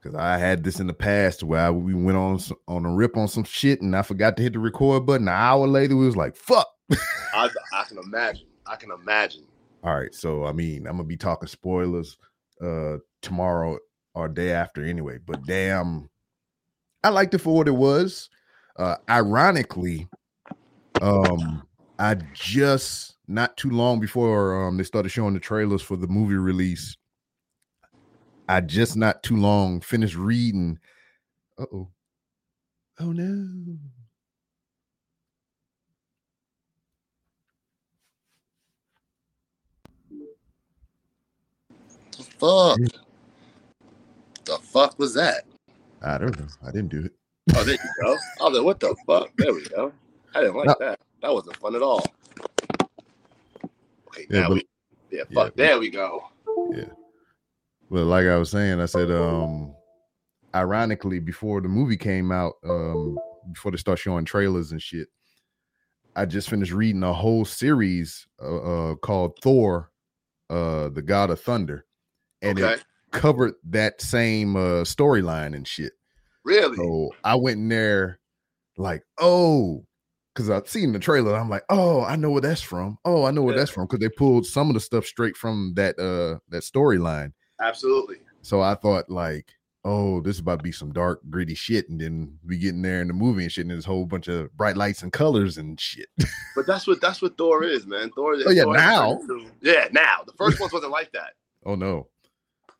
because I had this in the past where I, we went on on a rip on some shit and I forgot to hit the record button. An hour later, we was like, "Fuck." I, I can imagine. I can imagine. All right, so I mean, I'm gonna be talking spoilers uh tomorrow or day after anyway. But damn, I liked it for what it was. Uh ironically, um, I just not too long before um they started showing the trailers for the movie release. I just not too long finished reading. Uh oh. Oh no. The fuck? The fuck was that? I don't know. I didn't do it. Oh, there you go. I was like, what the fuck? There we go. I didn't like No. that. That wasn't fun at all. Okay, Yeah, now but- we yeah, yeah, fuck. but- there we go. Well, like I was saying, I said, um, ironically, before the movie came out, um, before they start showing trailers and shit, I just finished reading a whole series uh, uh called Thor, uh, the God of Thunder, and Okay. it covered that same uh storyline and shit. Really? So I went in there like, oh, because I've seen the trailer. I'm like, oh, I know where that's from. Oh, I know where Yeah. that's from because they pulled some of the stuff straight from that uh that storyline. Absolutely. So I thought like, oh, this is about to be some dark, gritty shit, and then we get in there in the movie and shit, and there's a whole bunch of bright lights and colors and shit. But that's what that's what Thor is, man. Thor. Oh, yeah, Thor now. into- Yeah, now. The first ones wasn't like that. oh no,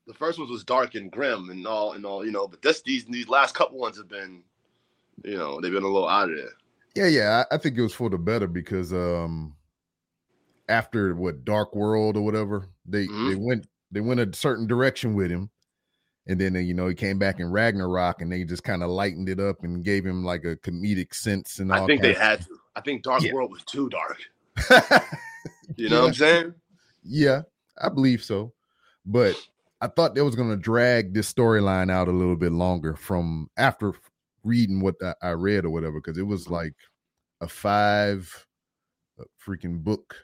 The first ones was dark and grim and all and all, you know. But this these these last couple ones have been, you know, they've been a little out of there. yeah, yeah, I, I think it was for the better because um, after what Dark World or whatever, they Mhm. they went they went a certain direction with him. And then you know he came back in Ragnarok, and they just kind of lightened it up and gave him like a comedic sense and all. I think they had to. I think Dark Yeah. World was too dark. You know what I'm saying? Yeah, I believe so. But I thought they was gonna drag this storyline out a little bit longer from after reading what I, I read or whatever, because it was like a five uh, freaking book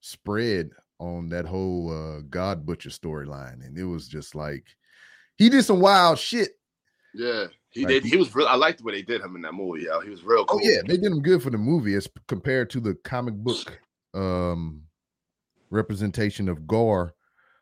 spread on that whole uh God Butcher storyline, and it was just like he did some wild shit. Yeah. He Like, did. He was real. I liked the way they did him in that movie. Yo. He was real Oh cool. yeah, they did him good for the movie as compared to the comic book um representation of Gorr.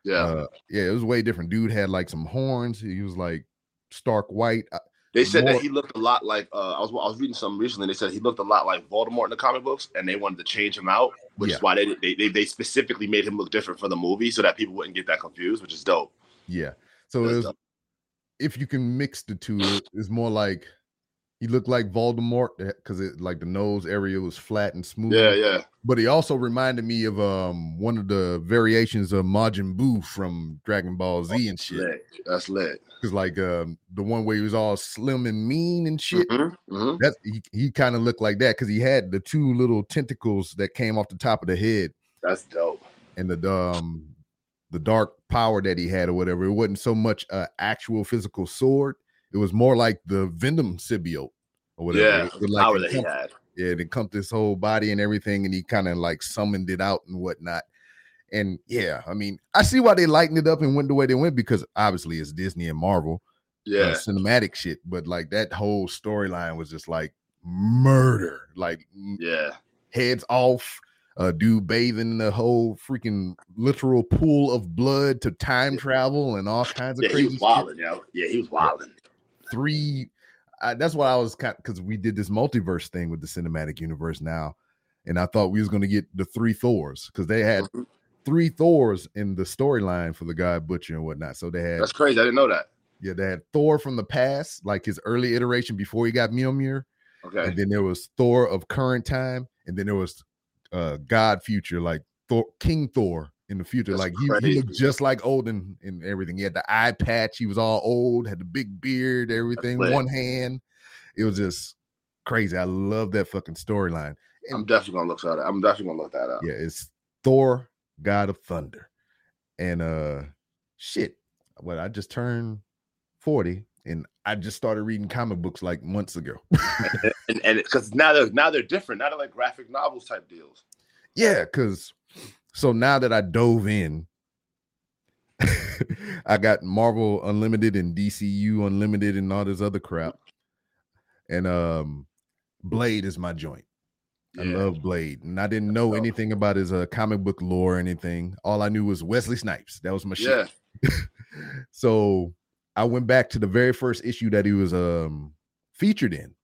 yeah. Uh, yeah, it was way different. Dude had like some horns. He was like stark white. Uh, They said more- that he looked a lot like. Uh, I was I was reading something recently. They said he looked a lot like Voldemort in the comic books, and they wanted to change him out, which Yeah. is why they, they they they specifically made him look different for the movie so that people wouldn't get that confused, which is dope. Yeah. So was, dope. if you can mix the two, it's more like he looked like Voldemort because it like the nose area was flat and smooth. Yeah, yeah. But he also reminded me of um one of the variations of Majin Buu from Dragon Ball Z and shit. That's lit. Because like um the one where he was all slim and mean and shit. Mhm, mhm. That's he, he kind of looked like that because he had the two little tentacles that came off the top of the head That's dope. and the um the dark power that he had or whatever. It wasn't so much a actual physical sword. It was more like the Venom symbiote or whatever. Yeah, It the like, power that he had. Yeah, it encompassed his whole body and everything, and he kind of like summoned it out and whatnot. And yeah, I mean, I see why they lightened it up and went the way they went because obviously it's Disney and Marvel, Yeah, cinematic shit. But like that whole storyline was just like murder, like yeah. heads off, uh, dude bathing in the whole freaking literal pool of blood to time travel and all kinds of Yeah, he crazy was wilding, yo. Yeah, he was wilding. Three, uh, that's why I was kind because we did this multiverse thing with the cinematic universe now, and I thought we was gonna get the three Thors because they had Mhm. three Thors in the storyline for the guy Butcher and whatnot. So they had That's crazy. I didn't know that. yeah, they had Thor from the past, like his early iteration before he got Mjolnir, Okay. and then there was Thor of current time, and then there was uh God future, like Thor King Thor in the future. That's like he, he looked just like Odin and everything. He had the eye patch, he was all old, had the big beard, everything, one hand. It was just crazy. I love that fucking storyline. I'm definitely gonna look that. Up. I'm definitely gonna look that up. Yeah, it's Thor, God of Thunder. And uh shit. Well, I just turned 40 and I just started reading comic books like months ago. And and because now they're now they're different. Now they're like graphic novels type deals. yeah, because so now that I dove in, I got Marvel Unlimited and DCU Unlimited and all this other crap. And um Blade is my joint. I love Blade. And I didn't know anything about his uh, comic book lore or anything. All I knew was Wesley Snipes. That was my shit. Yeah. So I went back to the very first issue that he was um featured in.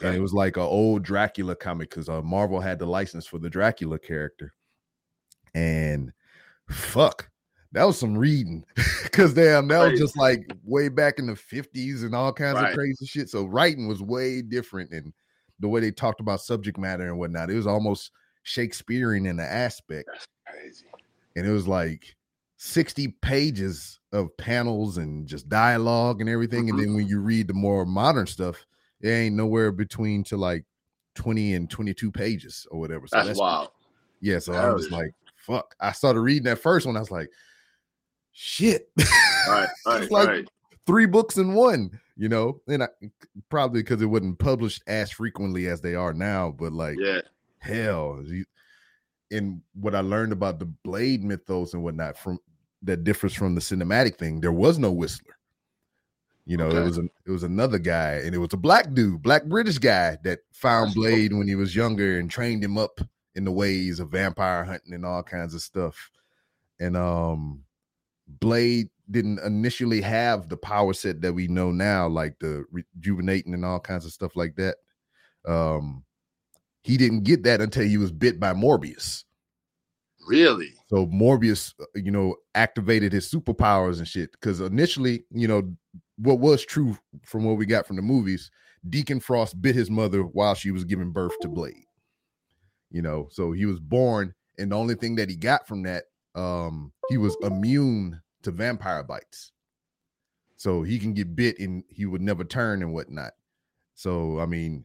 And it was like an old Dracula comic because uh, Marvel had the license for the Dracula character. And fuck, that was some reading. Cause damn, that was just like way back in the 50s and all kinds Right. of crazy shit. So writing was way different and the way they talked about subject matter and whatnot. It was almost Shakespearean in the aspect. That's crazy. And it was like 60 pages of panels and just dialogue and everything. Mhm. And then when you read the more modern stuff, it ain't nowhere between to like 20 and 22 pages or whatever. So That's, wild. yeah, so Hell I was like, fuck. I started reading that first one. I was like, shit. Right, right, like right. three books in one, you know. And I probably because it wasn't published as frequently as they are now, but like Yeah. hell. you- And what I learned about the blade mythos and whatnot from that differs from the cinematic thing, there was no whistler. You know, it was an, it was another guy, and it was a black dude, black British guy that found. Blade when he was younger and trained him up in the ways of vampire hunting and all kinds of stuff. And um Blade didn't initially have the power set that we know now, like the rejuvenating and all kinds of stuff like that. Um he didn't get that until he was bit by Morbius. Really? So Morbius, uh, you know, activated his superpowers and shit. Because initially, you know, what was true from what we got from the movies, Deacon Frost bit his mother while she was giving birth to Blade. You know, so he was born, and the only thing that he got from that, um, he was immune to vampire bites. So he can get bit and he would never turn and whatnot. So I mean,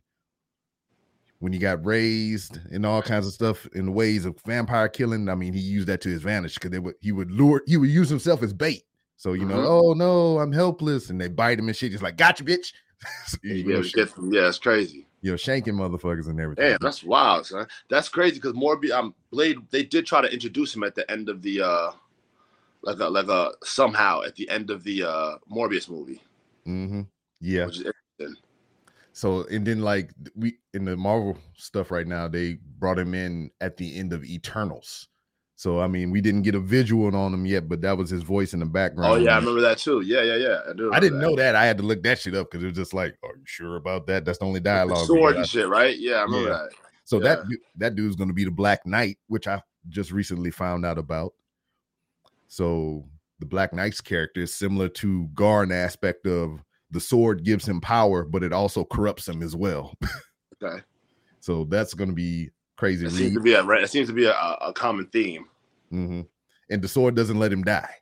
when he got raised and all kinds of stuff in the ways of vampire killing, I mean, he used that to his advantage because they would he would lure he would use himself as bait. So you know, Mhm. oh no, I'm helpless, and they bite him and shit. Just like, gotcha, bitch. So, You you, be know, able to sh- get them. Yeah, it's crazy. You know, shanking motherfuckers and everything. Damn, that's wild, son. That's crazy because Morbius, um, Blade, they did try to introduce him at the end of the, uh, like a, like a somehow at the end of the uh Morbius movie, Mm-hmm. Yeah. which is interesting. So and then like we in the Marvel stuff right now, they brought him in at the end of Eternals. So I mean, we didn't get a visual on him yet, but that was his voice in the background. Oh yeah, I remember that too. Yeah, yeah, yeah. I, do I didn't remember know that. I had to look that shit up because it was just like, "Are you sure about that?" That's the only that. Dialogue. sword and shit, right? Yeah, I remember Yeah. that. So that Yeah. du- that dude's going to be the Black Knight, which I just recently found out about. So the Black Knight's character is similar to Gorr in aspect of the sword gives him power, but it also corrupts him as well. Okay, So that's going to be crazy. it seems to be a seems to be a, a common theme. hmm And the sword doesn't let him die.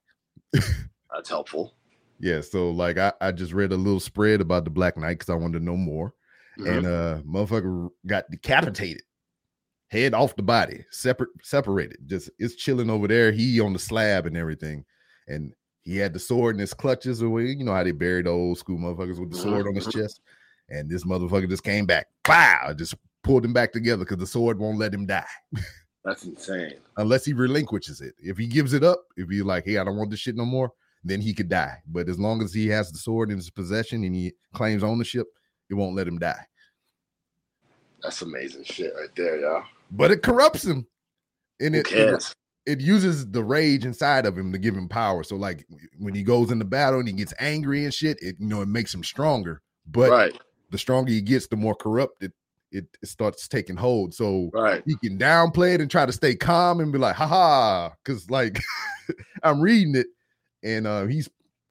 That's helpful. Yeah. So like I, I just read a little spread about the Black Knight because I wanted to know more. Mhm. And uh motherfucker got decapitated. Head off the body, separate, separated. Just it's chilling over there. He on the slab and everything. And he had the sword in his clutches, or what- you know how they buried the old school motherfuckers with the sword on his chest. And this motherfucker just came back. Wow, just pulled him back together because the sword won't let him die. That's insane. unless he relinquishes it. If he gives it up, if he's like, hey, I don't want this shit no more, then he could die. But as long as he has the sword in his possession and he claims ownership, it won't let him die. That's amazing shit right there, y'all. But it corrupts him. And it, it it uses the rage inside of him to give him power. So like when he goes into battle and he gets angry and shit, it you know it makes him stronger. But right, the stronger he gets, the more corrupt it, it, starts taking hold. So right. he can downplay it and try to stay calm and be like, haha, because like I'm reading it and uh he's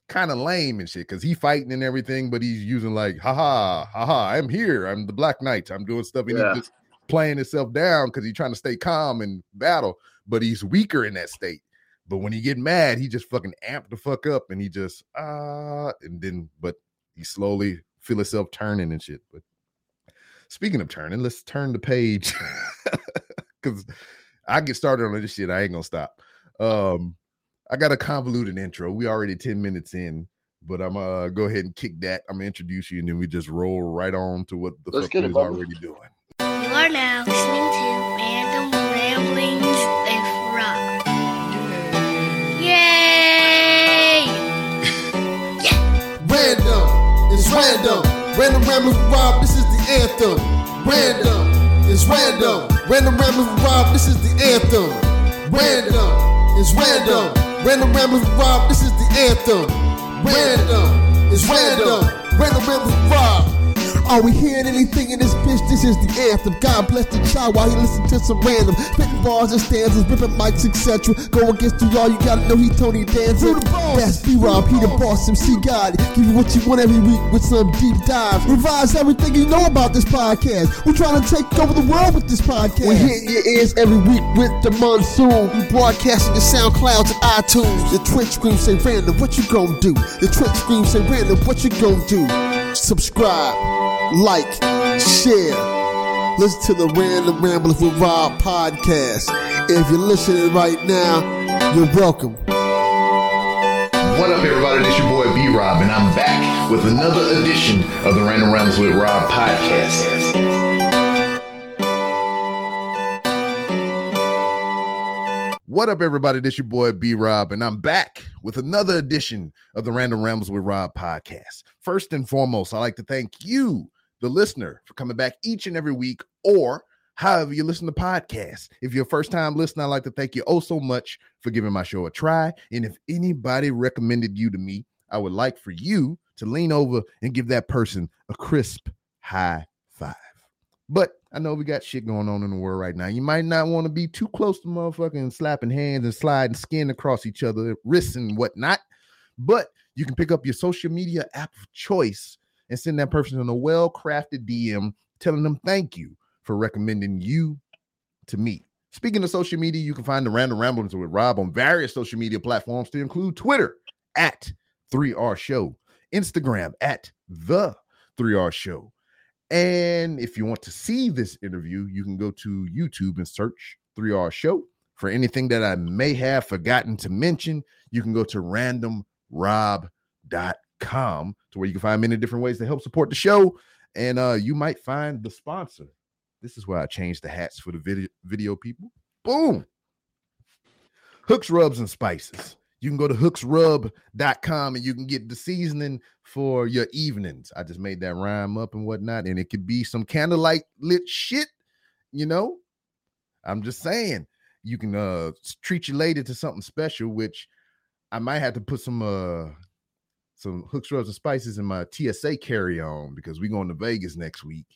kind of lame and shit because he fighting and everything, but he's using like, haha, haha, I'm here. I'm the Black Knight. I'm doing stuff and Yeah. he's just playing himself down because he's trying to stay calm in battle, but he's weaker in that state. But when he get mad, he just fucking amp the fuck up and he just ah and then but he slowly feel himself turning and shit. But Speaking of turning, let's turn the page because I get started on this shit. I ain't gonna stop. Um, I got a convoluted intro. We already 10 minutes in, but I'm uh go ahead and kick that. I'm gonna introduce you and then we just roll right on to what the let's fuck is already doing. You are now listening to Random Ramblings with Rock. Yay! yeah. Random It's random. Random Ramblings with Rob Anthem. Random. It's random. Random ramblings with Rob. This is the anthem. Random. It's random. Random ramblings with Rob. This is the anthem. Random. It's random. Random ramblings with Rob. Are we hearing anything in this bitch? This is the anthem. God bless the child while he listen to some random spitting bars and stanzas, ripping mics, etc. Go against the y'all, you gotta know he Tony Danza. That's B Rob, he the boss, MC God. Give you what you want every week with some deep dives. Revise everything you know about this podcast. We're trying to take over the world with this podcast. We hit your ears every week with the monsoon. We broadcasting the SoundClouds and iTunes. The Twitch scream say random, what you gonna do? The Twitch scream say random, what you gonna do? Subscribe like, share. Listen to the Random Ramblers with Rob podcast. If you're listening right now, you're welcome. What up, everybody? This your boy B Rob, and I'm back with another edition of the Random Rambles with Rob podcast. What up, everybody? This your boy B Rob, and I'm back with another edition of the Random Rambles with Rob podcast. First and foremost, I'd like to thank you, the listener, for coming back each and every week, or however you listen to podcasts. If you're a first time listener, I'd like to thank you oh so much for giving my show a try. And if anybody recommended you to me, I would like for you to lean over and give that person a crisp high five. But I know we got shit going on in the world right now. You might not want to be too close to motherfucking slapping hands and sliding skin across each other, wrists and whatnot. But you can pick up your social media app of choice and send that person a well crafted DM telling them thank you for recommending you to me. Speaking of social media, you can find the Random Ramblings with Rob on various social media platforms to include Twitter at 3R Show, Instagram at The 3R Show. And if you want to see this interview, you can go to YouTube and search 3R Show. For anything that I may have forgotten to mention, you can go to randomrob.com to where you can find many different ways to help support the show. And uh, you might find the sponsor. This is where I changed the hats for the video, video people. Boom. Hooks, rubs, and spices. You can go to hooksrub.com and you can get the seasoning for your evenings. I just made that rhyme up and whatnot. And it could be some candlelight lit shit, you know. I'm just saying you can uh treat your lady to something special, which I might have to put some uh some hooks, rubs, and spices in my TSA carry on because we're going to Vegas next week.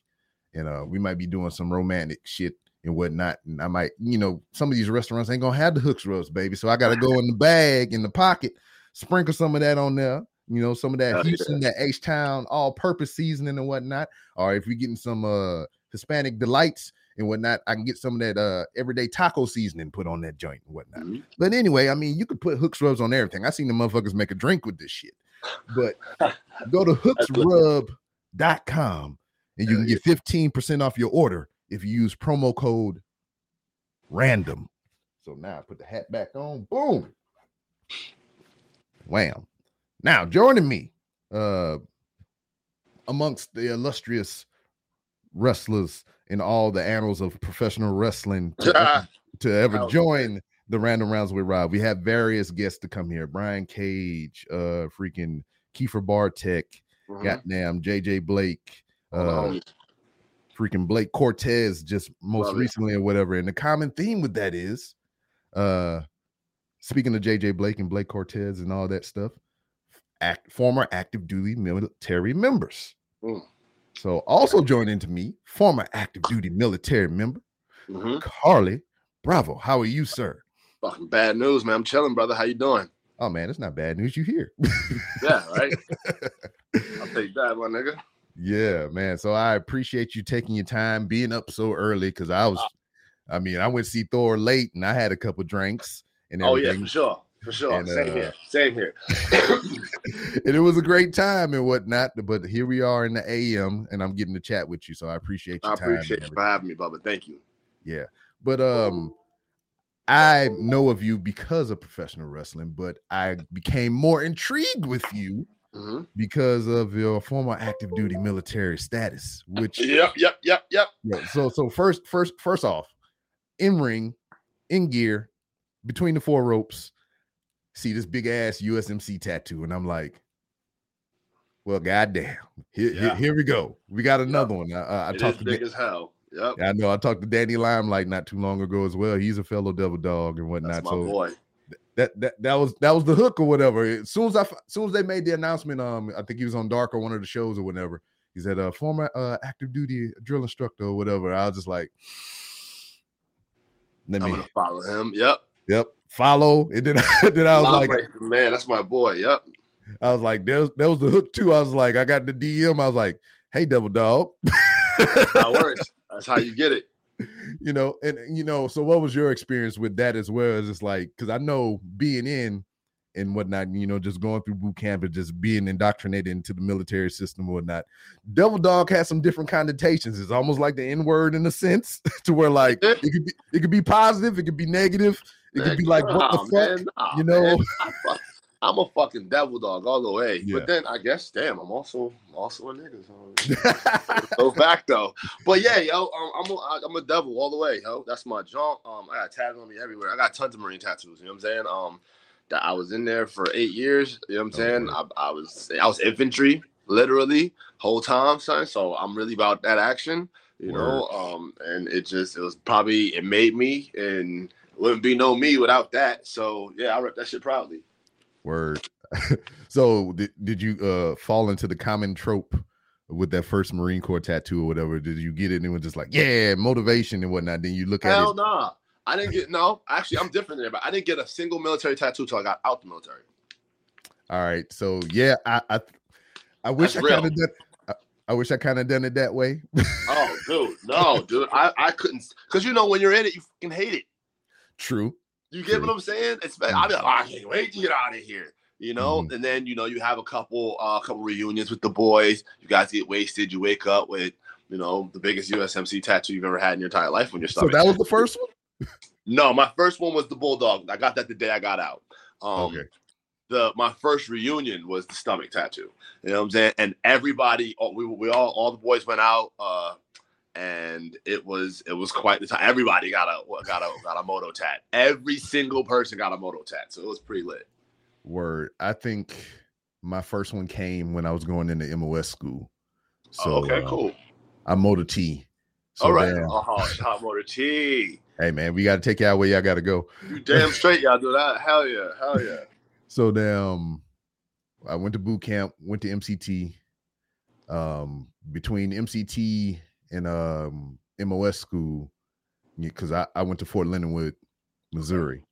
And uh we might be doing some romantic shit and whatnot. And I might, you know, some of these restaurants ain't gonna have the hooks rubs, baby. So I gotta go in the bag in the pocket, sprinkle some of that on there. You know, some of that Oh, Houston, that H Town all-purpose seasoning and whatnot. Or if you're getting some uh Hispanic delights and whatnot, I can get some of that uh everyday taco seasoning put on that joint and whatnot. Mhm. But anyway, I mean, you could put hooks rubs on everything. I seen the motherfuckers make a drink with this shit. But go to hooksrub.com and you can get 15% off your order if you use promo code random. So now I put the hat back on. Boom. Wham. Now joining me uh amongst the illustrious wrestlers in all the annals of professional wrestling to ever, to ever join the random rounds with Rob. We have various guests to come here. Brian Cage, uh freaking Kiefer Bartek, Mhm. goddamn JJ Blake, uh homies. freaking Blake Cortez just most Love it. recently or whatever. And the common theme with that is uh speaking of JJ Blake and Blake Cortez and all that stuff, act former active duty military members. Mm. So also joining to me, former active duty military member, Mhm. Carlie Bravo. How are you, sir? Fucking bad news, man. I'm chilling, brother. How you doing? Oh man, it's not bad news. You here? Yeah, right. I'll take that, my nigga. Yeah, man. So I appreciate you taking your time, being up so early because I was, I mean, I went to see Thor late and I had a couple drinks and everything. Oh yeah, for sure, for sure. And, Same uh, here. Same here. and it was a great time and whatnot. But here we are in the AM and I'm getting to chat with you. So I appreciate your I appreciate you for having me, Bubba. Thank you. Yeah. But um I know of you because of professional wrestling, but I became more intrigued with you hmm because of your former active duty military status, which Yep, yep, yep, yep. Yeah, so so first first first off, in ring, in gear, between the four ropes, see this big ass USMC tattoo, and I'm like, Well, goddamn. Here, here, Yeah. here we go. We got another one. I, I, I talked to big as hell. Yep. I know I talked to Danny Limelight not too long ago as well. He's a fellow devil dog and whatnot. That's my so boy. that, that that was that was the hook or whatever. As soon as I as soon as they made the announcement, um, I think he was on Dark or one of the shows or whatever. He said, uh, former uh active duty drill instructor or whatever. I was just like, let I'm me gonna follow him. Yep. yep follow. And then then I was like, man, that's my boy. Yep. I was like, there was, that was the hook too. I was like, I got the DM. I was like, hey, devil dog. That works. That's how you get it. you know, and you know, so what was your experience with that as well? As it's like, because I know being in and whatnot, you know, just going through boot camp and just being indoctrinated into the military system and whatnot. Devil dog has some different connotations. It's almost like the N word in a sense, to where like it could be it could be positive, it could be negative, it could be like what the fuck, you know? man. I fuck- I'm a fucking devil dog all the way. Yeah. But then I guess, damn, I'm also also a nigga. So go back though. But yeah, yo, um, I'm a, I'm a devil all the way, yo. That's my jaunt. Um, I got tattoos on me everywhere. I got tons of marine tattoos. You know what I'm saying? Um, that I was in there for eight years. You know what I'm saying? I, I was I was infantry literally whole time, son. So I'm really about that action. You know, um, and it just it was probably it made me and wouldn't be no me without that. So yeah, I rep that shit proudly. Word. so did, did you uh fall into the common trope with that first Marine Corps tattoo or whatever? Did you get it and it was just like, yeah, motivation and whatnot? Then you look at Hell nah. I didn't get no. Actually, I'm different there, but I didn't get a single military tattoo till I got out the military. All right. So yeah, I I, I wish That's I kind of done I, I wish I kind of done it that way. Oh, dude, no, dude, I I couldn't because you know when you're in it, you fucking hate it. True. You get what I'm saying? It's I be like, oh, I can't wait to get out of here. You know, Mhm. and then you know you have a couple uh couple reunions with the boys. You guys get wasted. You wake up with you know the biggest USMC tattoo you've ever had in your entire life on your So that was the first one. no, my first one was the bulldog. I got that the day I got out. Um, okay. the my first reunion was the stomach tattoo. You know what I'm saying? And everybody, all- we we all all the boys went out, uh, and it was it was quite the time. Everybody got a got a got a moto tat. Every single person got a moto tat, so it was pretty lit. Word. I think my first one came when I was going into MOS school. So oh, okay, uh, cool. I'm Motor T. So all right. damn. Oh, shot motor T. hey man, we got to take you out where y'all got to go. You damn straight, y'all do that. Hell yeah, hell yeah. So damn, I went to boot camp, went to MCT. Um, between MCT and um MOS school, because I, I went to Fort Leonard, Missouri.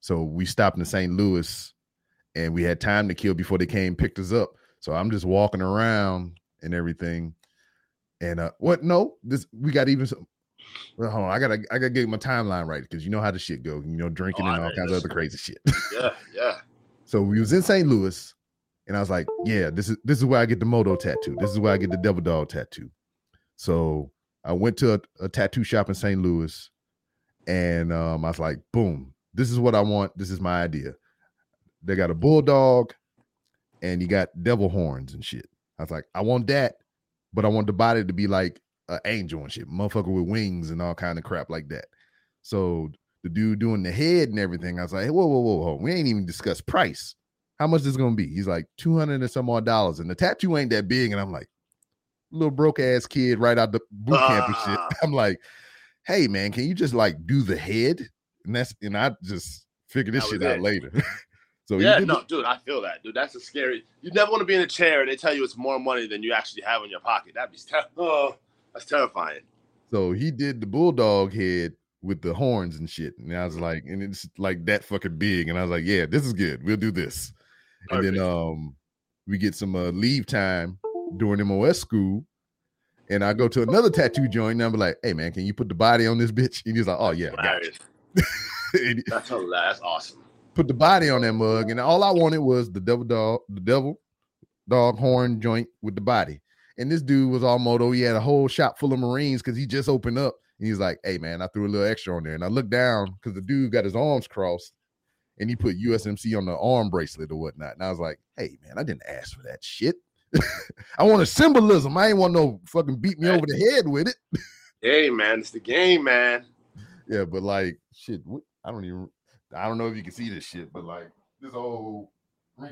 So we stopped in St. Louis and we had time to kill before they came picked us up. So I'm just walking around and everything. And uh what no, this we got even some well, hold on, I gotta I gotta get my timeline right because you know how the shit go, you know, drinking Oh, and all kinds of other crazy shit. Yeah, yeah. So we was in St. Louis, and I was like, "Yeah, this is this is where I get the moto tattoo. This is where I get the devil dog tattoo." So I went to a, a tattoo shop in St. Louis, and um, I was like, "Boom, this is what I want. This is my idea." They got a bulldog, and you got devil horns and shit. I was like, "I want that, but I want the body to be like an angel and shit, motherfucker with wings and all kind of crap like that." So the dude doing the head and everything. I was like, whoa, whoa, whoa, whoa. We ain't even discussed price. How much is this gonna be? He's like, 200 and some odd dollars. And the tattoo ain't that big. And I'm like, little broke ass kid right out the boot camp and shit. Ah. I'm like, hey man, can you just like do the head? And that's and I just figured this shit was out later. so Yeah, no, the- dude, I feel that, dude. That's a scary. You never want to be in a chair and they tell you it's more money than you actually have in your pocket. That'd be ter- oh, that's terrifying. so he did the bulldog head with the horns and shit. And I was like, and it's like that fucking big. And I was like, yeah, this is good. We'll do this. And then um we get some uh, leave time during MOS school. And I go to another tattoo joint and I'm like, hey man, can you put the body on this bitch? And he's like, oh yeah, got Hilarious. you. And he That's hilarious. That's awesome. put the body on that mug, and all I wanted was the devil dog, the devil dog horn joint with the body. And this dude was all moto. He had a whole shop full of Marines because he just opened up. And he's like, hey man, I threw a little extra on there. And I looked down because the dude got his arms crossed and he put USMC on the arm bracelet or whatnot. And I was like, hey man, I didn't ask for that shit. I want a symbolism. I ain't want no fucking beat me over the head with it. Hey man, it's the game, man. Yeah, but like shit, I don't even I don't know if you can see this shit, but like this old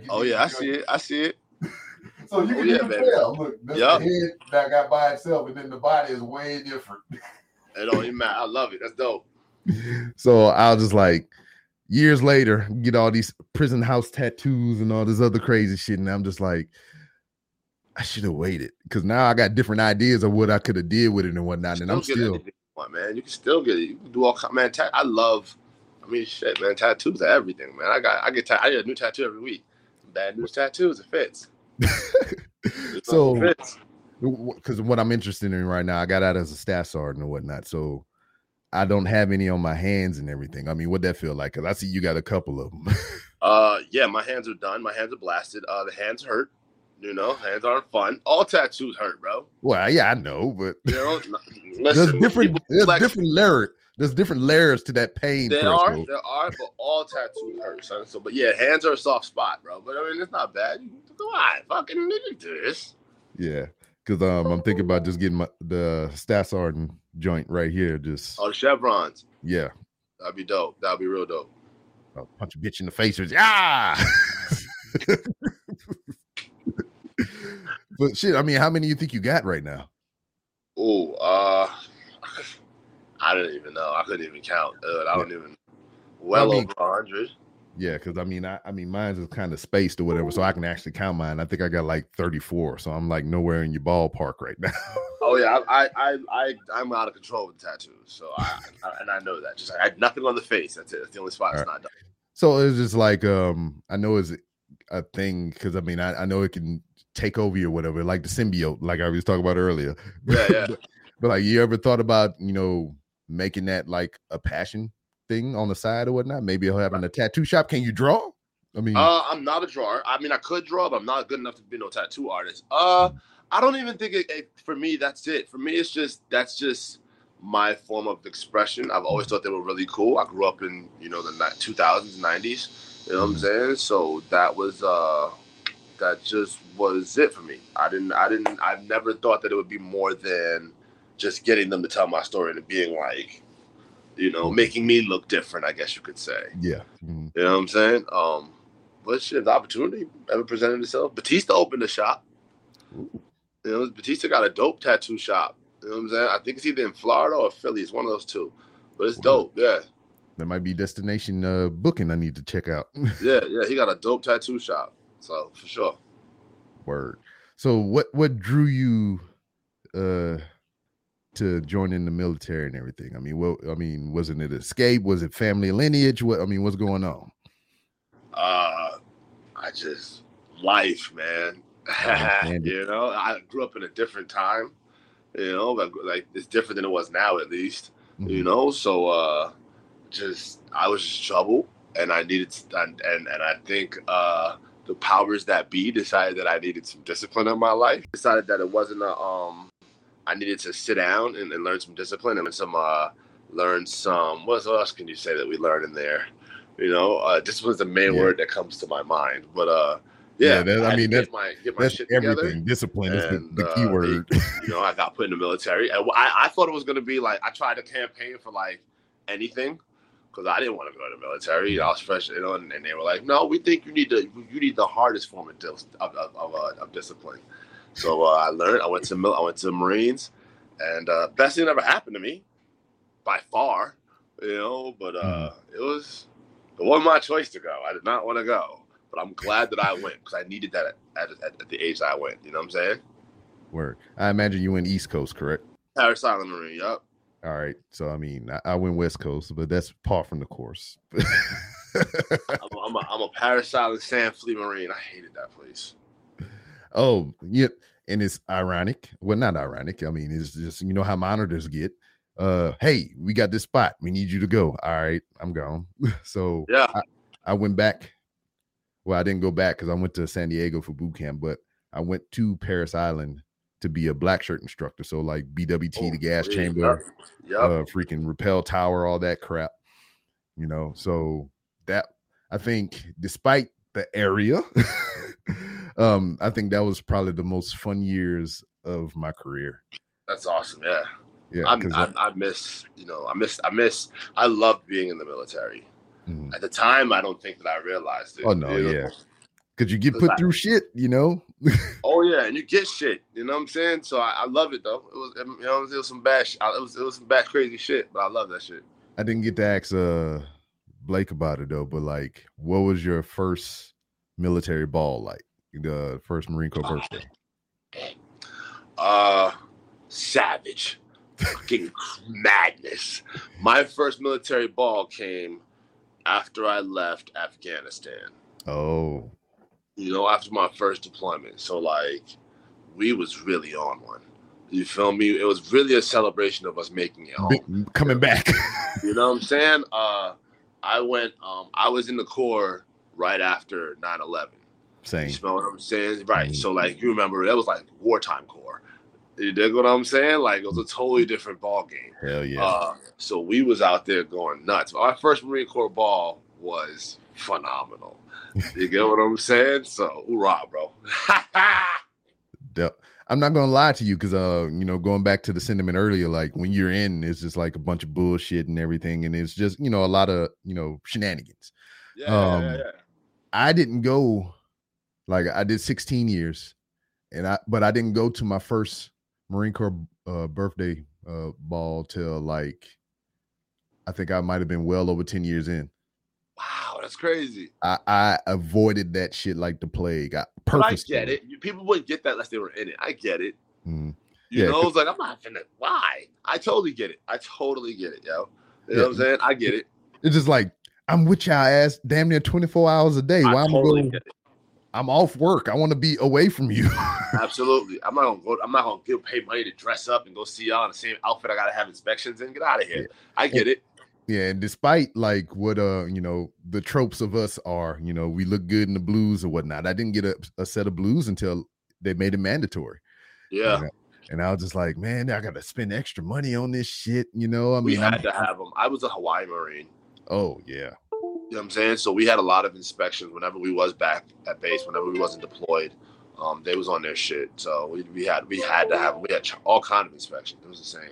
Oh yeah, I see it. I see it. so you Oh, can yeah, even tell. Look, Yup. the head that got by itself, and then the body is way different. It don't even matter. I love it. That's dope. So I was just like, years later, get all these prison house tattoos and all this other crazy shit, and I'm just like, I should have waited because now I got different ideas of what I could have did with it and whatnot, and I'm still want, man. You can still get it. You can do all kind. Man, ta- I love. I mean, shit, man. Tattoos are everything, man. I got. I get. Ta- I get a new tattoo every week. Bad news tattoos. It fits. So because what I'm interested in right now, I got out as a staff sergeant and whatnot, so I don't have any on my hands and everything. I mean, what that feel like? Because I see you got a couple of them. Uh, yeah, my hands are done. My hands are blasted. Uh, the hands hurt. You know, hands aren't fun. All tattoos hurt, bro. well, yeah, I know, but You know, there's different there's flex- different layer there's different layers to that pain. There are, there are, but all tattoos hurt, son. So, but yeah, hands are a soft spot, bro. But I mean, it's not bad. Come on, fucking nigga, do this. Yeah, because um, I'm thinking about just getting my the sergeant joint right here. Just Oh, the chevrons. yeah, That'd be dope. That'd be real dope. I'll punch a bitch in the face. Ah. but shit, I mean, how many you think you got right now? Oh, uh, I didn't even know. I couldn't even count. Uh, I don't even. Well I mean- over hundred. Yeah, because I mean, I, I mean, mine's is kind of spaced or whatever, so I can actually count mine. I think I got like 34, so I'm like nowhere in your ballpark right now. Oh yeah, I, I, I, I'm out of control with tattoos. So I, I and I know that. Just I had nothing on the face. That's it. That's the only spot it's not done. so it's just like um, I know it's a thing because I mean, I, I know it can take over you or whatever, like the symbiote, like I was talking about earlier. Yeah, yeah. but, but, like, you ever thought about you know making that like a passion thing on the side or whatnot? Maybe having a tattoo shop. Can you draw? I mean, Uh, I'm not a drawer. I mean, I could draw, but I'm not good enough to be no tattoo artist. Uh, I don't even think it, it, for me. That's it. For me, it's just that's just my form of expression. I've always thought they were really cool. I grew up in you know the 2000s, 90s. You know what I'm saying? So that was uh, that just was it for me. I didn't, I didn't, I've never thought that it would be more than just getting them to tell my story and being like, you know, making me look different. I guess you could say. yeah. Mhm. You know what I'm saying? Um, but shit, if the opportunity ever presented itself, Batista opened a shop. Ooh. You know, Batista got a dope tattoo shop. You know what I'm saying? I think it's either in Florida or Philly. It's one of those two. But it's Wow. dope. Yeah. That might be destination uh booking I need to check out. Yeah. Yeah. He got a dope tattoo shop. So for sure. Word. So what what drew you uh to join in the military and everything? I mean, what I mean, wasn't it escape? Was it family lineage? What I mean, what's going on? Uh, I just life, man. you know, I grew up in a different time. You know, like, like it's different than it was now, at least. you Mhm. know so uh just i was just trouble and i needed and and, and i think uh the powers that be decided that i needed some discipline in my life decided that it wasn't a um i needed to sit down and, and learn some discipline and some uh learn some what else can you say that we learn in there you know uh discipline's the main Yeah. word that comes to my mind but uh yeah, Yeah, that- I to mean, get that's- my get my That's shit everything. together Discipline is the, the uh, key word. you know, I got put in the military. And I, I thought it was going to be like, I tried to campaign for like anything because I didn't want to go to the military. I was fresh, you know, and, and they were like, no, we think you need the, you need the hardest form of, of, of, of, uh, of discipline. So uh, I learned, I went to, mil- I went to the Marines and uh, best thing that ever happened to me by far, you know, but uh, it was, it wasn't my choice to go. I did not want to go, but I'm glad that I went because I needed that at, at, at the age that I went. You know what I'm saying? Word. I imagine you went East Coast, correct? Parris Island Marine. Yup. All right. So I mean, I, I went West Coast, but that's par from the course. I'm a, I'm, a, I'm a Parris Island San Fleet Marine. I hated that place. Oh, yeah. And it's ironic. Well, not ironic. I mean, it's just you know how monitors get. Uh, hey, we got this spot. We need you to go. All right, I'm gone. so Yeah. I, I went back. Well, I didn't go back because I went to San Diego for boot camp, but I went to Parris Island to be a black shirt instructor. So like BWT, the gas yeah, chamber, Yup. uh freaking rappel tower all that crap you know so that i think despite the area um i think that was probably the most fun years of my career That's awesome. Yeah. yeah I'm, 'cause I, I miss, you know, I miss, I miss, I loved being in the military. mhm. At the time, I don't think that I realized it. Oh, no, you know? yeah. Cause you get put I- through shit, you know. Oh yeah, and you get shit. You know what I'm saying? So I, I love it though. It was you know it was some bash. It was it was some bad crazy shit, but I love that shit. I didn't get to ask uh Blake about it though, but like, what was your first military ball like? The first Marine Corps birthday. Uh, savage, fucking madness. My first military ball came after I left Afghanistan. Oh, You know, after my first deployment. So like, we was really on one. You feel me? It was really a celebration of us making it home. coming back. You know what I'm saying? Uh, I went. Um, I was in the Corps right after 9/11. Same. You smell what I'm saying? Right. Mhm. So like, you remember that was like wartime Corps. You dig what I'm saying? Like, it was a totally different ball game. Hell yeah. Uh, so we was out there going nuts. Our first Marine Corps ball was phenomenal. You get what I'm saying? So hoorah, bro. I'm not gonna lie to you because uh, you know, going back to the sentiment earlier, like when you're in, it's just like a bunch of bullshit and everything, and it's just you know a lot of you know shenanigans. yeah, Um, yeah, yeah. I didn't go like I did 16 years, and I but I didn't go to my first Marine Corps uh, birthday uh, ball till like I think I might have been well over 10 years in. Wow, that's crazy. I, I avoided that shit like the plague. I But I purposely. get it. People wouldn't get that unless they were in it. I get it. Mhm. You Yeah, know, it's like I'm not finna. Why? I totally get it. I totally get it, yo. You know what I'm saying? I get it. It's just like I'm with y'all ass damn near 24 hours a day. I Why I'm totally going? get. I'm off work. I want to be away from you. Absolutely. I'm not gonna go. I'm not gonna give pay money to dress up and go see y'all in the same outfit. I gotta have inspections in. Get out of here. I get it. Yeah, and despite like what uh you know the tropes of us are, you know, we look good in the blues or whatnot. I didn't get a, a set of blues until they made it mandatory. Yeah. Yeah. And I was just like, man, I got to spend extra money on this shit. You know, I mean, we had I'm- to have them. I was a Hawaii Marine. oh yeah, You know what I'm saying? So we had a lot of inspections whenever we was back at base, whenever we wasn't deployed. Um, they was on their shit. So we, we had we had to have we had all kind of inspections. It was the same.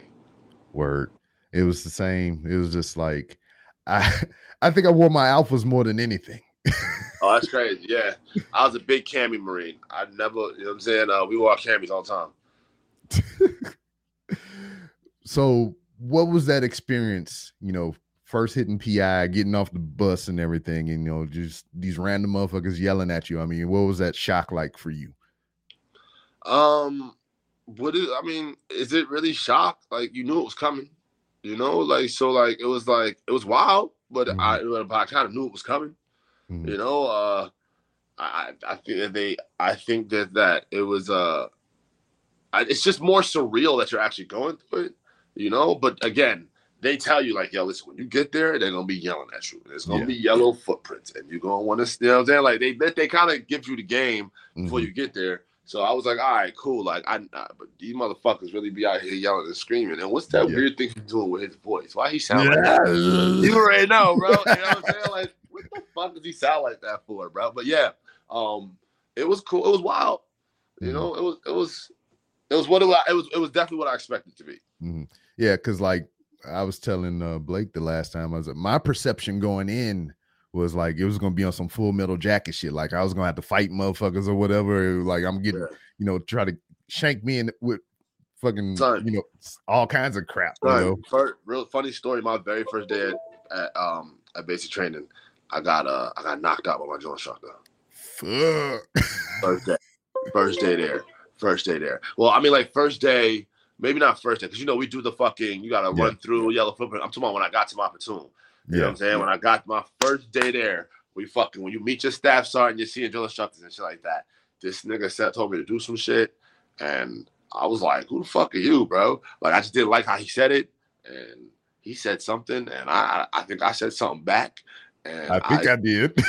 word. It was the same. It was just like, I, I think I wore my alphas more than anything. Oh, that's crazy. Yeah. I was a big cami Marine. I never, you know what I'm saying? Uh, we wore camis all the time. so what was that experience you know first hitting pi getting off the bus and everything and you know just these random motherfuckers yelling at you i mean what was that shock like for you Um, what is? I mean, is it really shock? Like you knew it was coming, you know? Like so, like it was like it was wild, but Mhm. I, but I kind of knew it was coming. Mhm. You know, uh, I I think that they, I think that that it was uh, I, it's just more surreal that you're actually going through it, you know. But again, they tell you like, yo, listen, when you get there, they're gonna be yelling at you. There's gonna Yeah. be yellow footprints, and you're gonna want to, you know, what I'm saying like they they kind of give you the game before Mhm. you get there. So I was like, all right, cool. Like, I, I but these motherfuckers really be out here yelling and screaming. And what's that Yeah. weird thing he's doing with his voice? Why he sound like that? You already know, bro. You know what I'm saying? Like, what the fuck does he sound like that for, bro? But yeah, um, it was cool. It was wild. You Mhm. know, it was it was it was what it was. It was it was definitely what I expected to be. Mhm. yeah because like i was telling uh blake the last time i was like my perception going in was like it was gonna be on some full metal jacket shit like i was gonna have to fight motherfuckers or whatever like i'm getting Yeah. you know try to shank me in with fucking Son. you know all kinds of crap you Son, know fir- real funny story. My very first day at, at um at basic training, I got uh I got knocked out by my drill instructor. Fuck. First day, first day there, first day there. Well, I mean like first day, maybe not first day, because you know we do the fucking you gotta Yeah. run through yellow footprint. I'm talking about when I got to my platoon. You know what yeah I'm saying? When I got my first day there, we fucking when you meet your staff sergeant, you see drill instructors and shit like that. This nigga said told me to do some shit, and I was like, "Who the fuck are you, bro?" Like I just didn't like how he said it, and he said something, and I I think I said something back, and i think i, did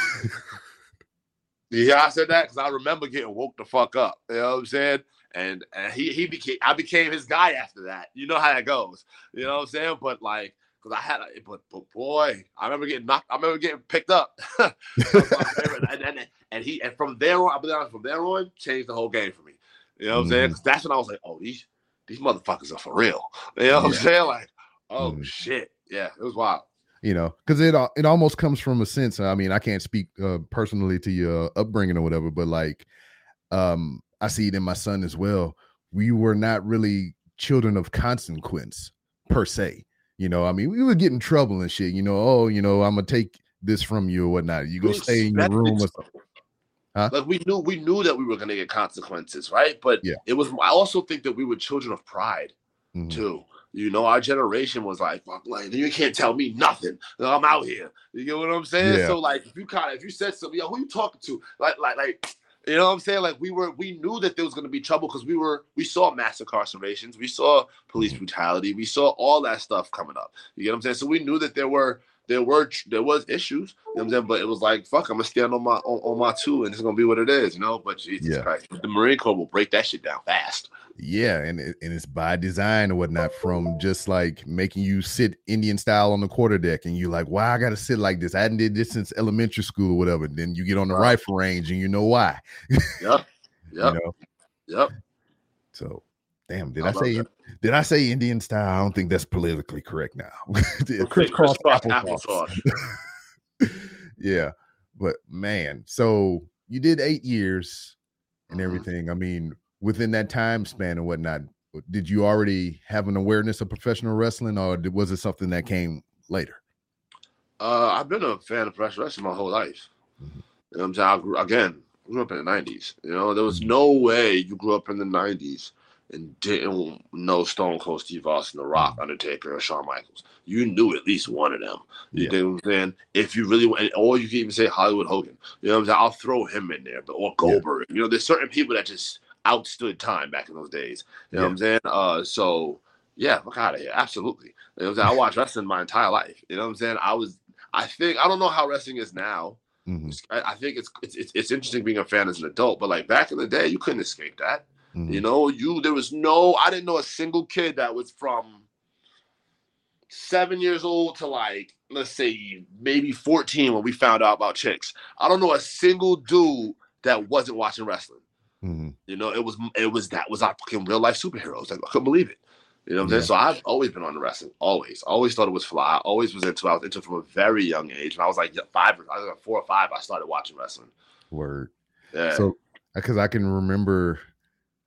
yeah, I said that because I remember getting woke the fuck up. You know what I'm saying? And and he he became I became his guy after that. You know how that goes. You know what I'm saying? But like, because I had, a, but, but boy, I remember getting knocked. I remember getting picked up. That was my favorite. and, and, and he and from there on, I'll be honest, from there on, changed the whole game for me. You know what I'm saying? Because that's when I was like, oh, these these motherfuckers are for real. You know what I'm saying? Like, oh Mhm. shit, yeah, it was wild. you know because it it almost comes from a sense i mean i can't speak uh, personally to your upbringing or whatever but like um I see it in my son as well. We were not really children of consequence per se. You know, I mean, we would get in trouble and shit. You know, oh, you know, I'm gonna take this from you or whatnot. You go stay in your room or something. Huh? Like we knew we knew that we were gonna get consequences, right? But Yeah. it was I also think that we were children of pride Mhm. too. You know, our generation was like, fuck, like you can't tell me nothing. I'm out here. You know what I'm saying? Yeah. So like, if you kind of if you said something, yo, who you talking to? Like, like, like, you know what I'm saying? Like, we were we knew that there was gonna be trouble because we were we saw mass incarcerations, we saw police mm-hmm. brutality, we saw all that stuff coming up. You get what I'm saying? So we knew that there were there were there was issues. You know what I'm saying? But it was like, fuck, I'm gonna stand on my on, on my two, and it's gonna be what it is, you know. But Jesus Yeah. Christ, the Marine Corps will break that shit down fast. Yeah, and it, and it's by design or whatnot. From just like making you sit Indian style on the quarter deck, and you're like, why I got to sit like this? I hadn't did this since elementary school or whatever. Then you get on the Right. rifle range, and you know why. Yep, yep, You know, yep. so damn, did I I, say that. did I say Indian style? I don't think that's politically correct now. Crisscross applesauce. applesauce. yeah, but man, so you did eight years and Mhm. everything. I mean, within that time span and whatnot, did you already have an awareness of professional wrestling, or was it something that came later? Uh, I've been a fan of professional wrestling my whole life. Mhm. You know what I'm saying? I grew, again, I grew up in the 90s. You know, there was Mhm. no way you grew up in the 90s and didn't know Stone Cold Steve Austin, The Rock, Undertaker, or Shawn Michaels. You knew at least one of them. You Yeah. know what I'm saying? If you really want, or you can even say Hollywood Hogan. You know what I'm saying? I'll throw him in there, but or Goldberg. You know, there's certain people that just outstood time back in those days. You know what I'm saying? Uh, so yeah, fuck out of here. Absolutely. You know what I'm saying? I watched wrestling my entire life. You know what I'm saying? I was, I think, I don't know how wrestling is now. Mhm, I, I think it's it's it's interesting being a fan as an adult, but like back in the day, you couldn't escape that. Mhm. You know, you there was no, I didn't know a single kid that was from seven years old to like let's say maybe 14 when we found out about chicks. I don't know a single dude that wasn't watching wrestling. Mhm. You know, it was it was that was our fucking real life superheroes. Like, I couldn't believe it. You know what I'm saying? So I've always been on the wrestling. Always. Always thought it was fly. I Always was into I was into it from a very young age. When I was like five I was like four or five, I started watching wrestling. Word. Yeah. So, because I can remember,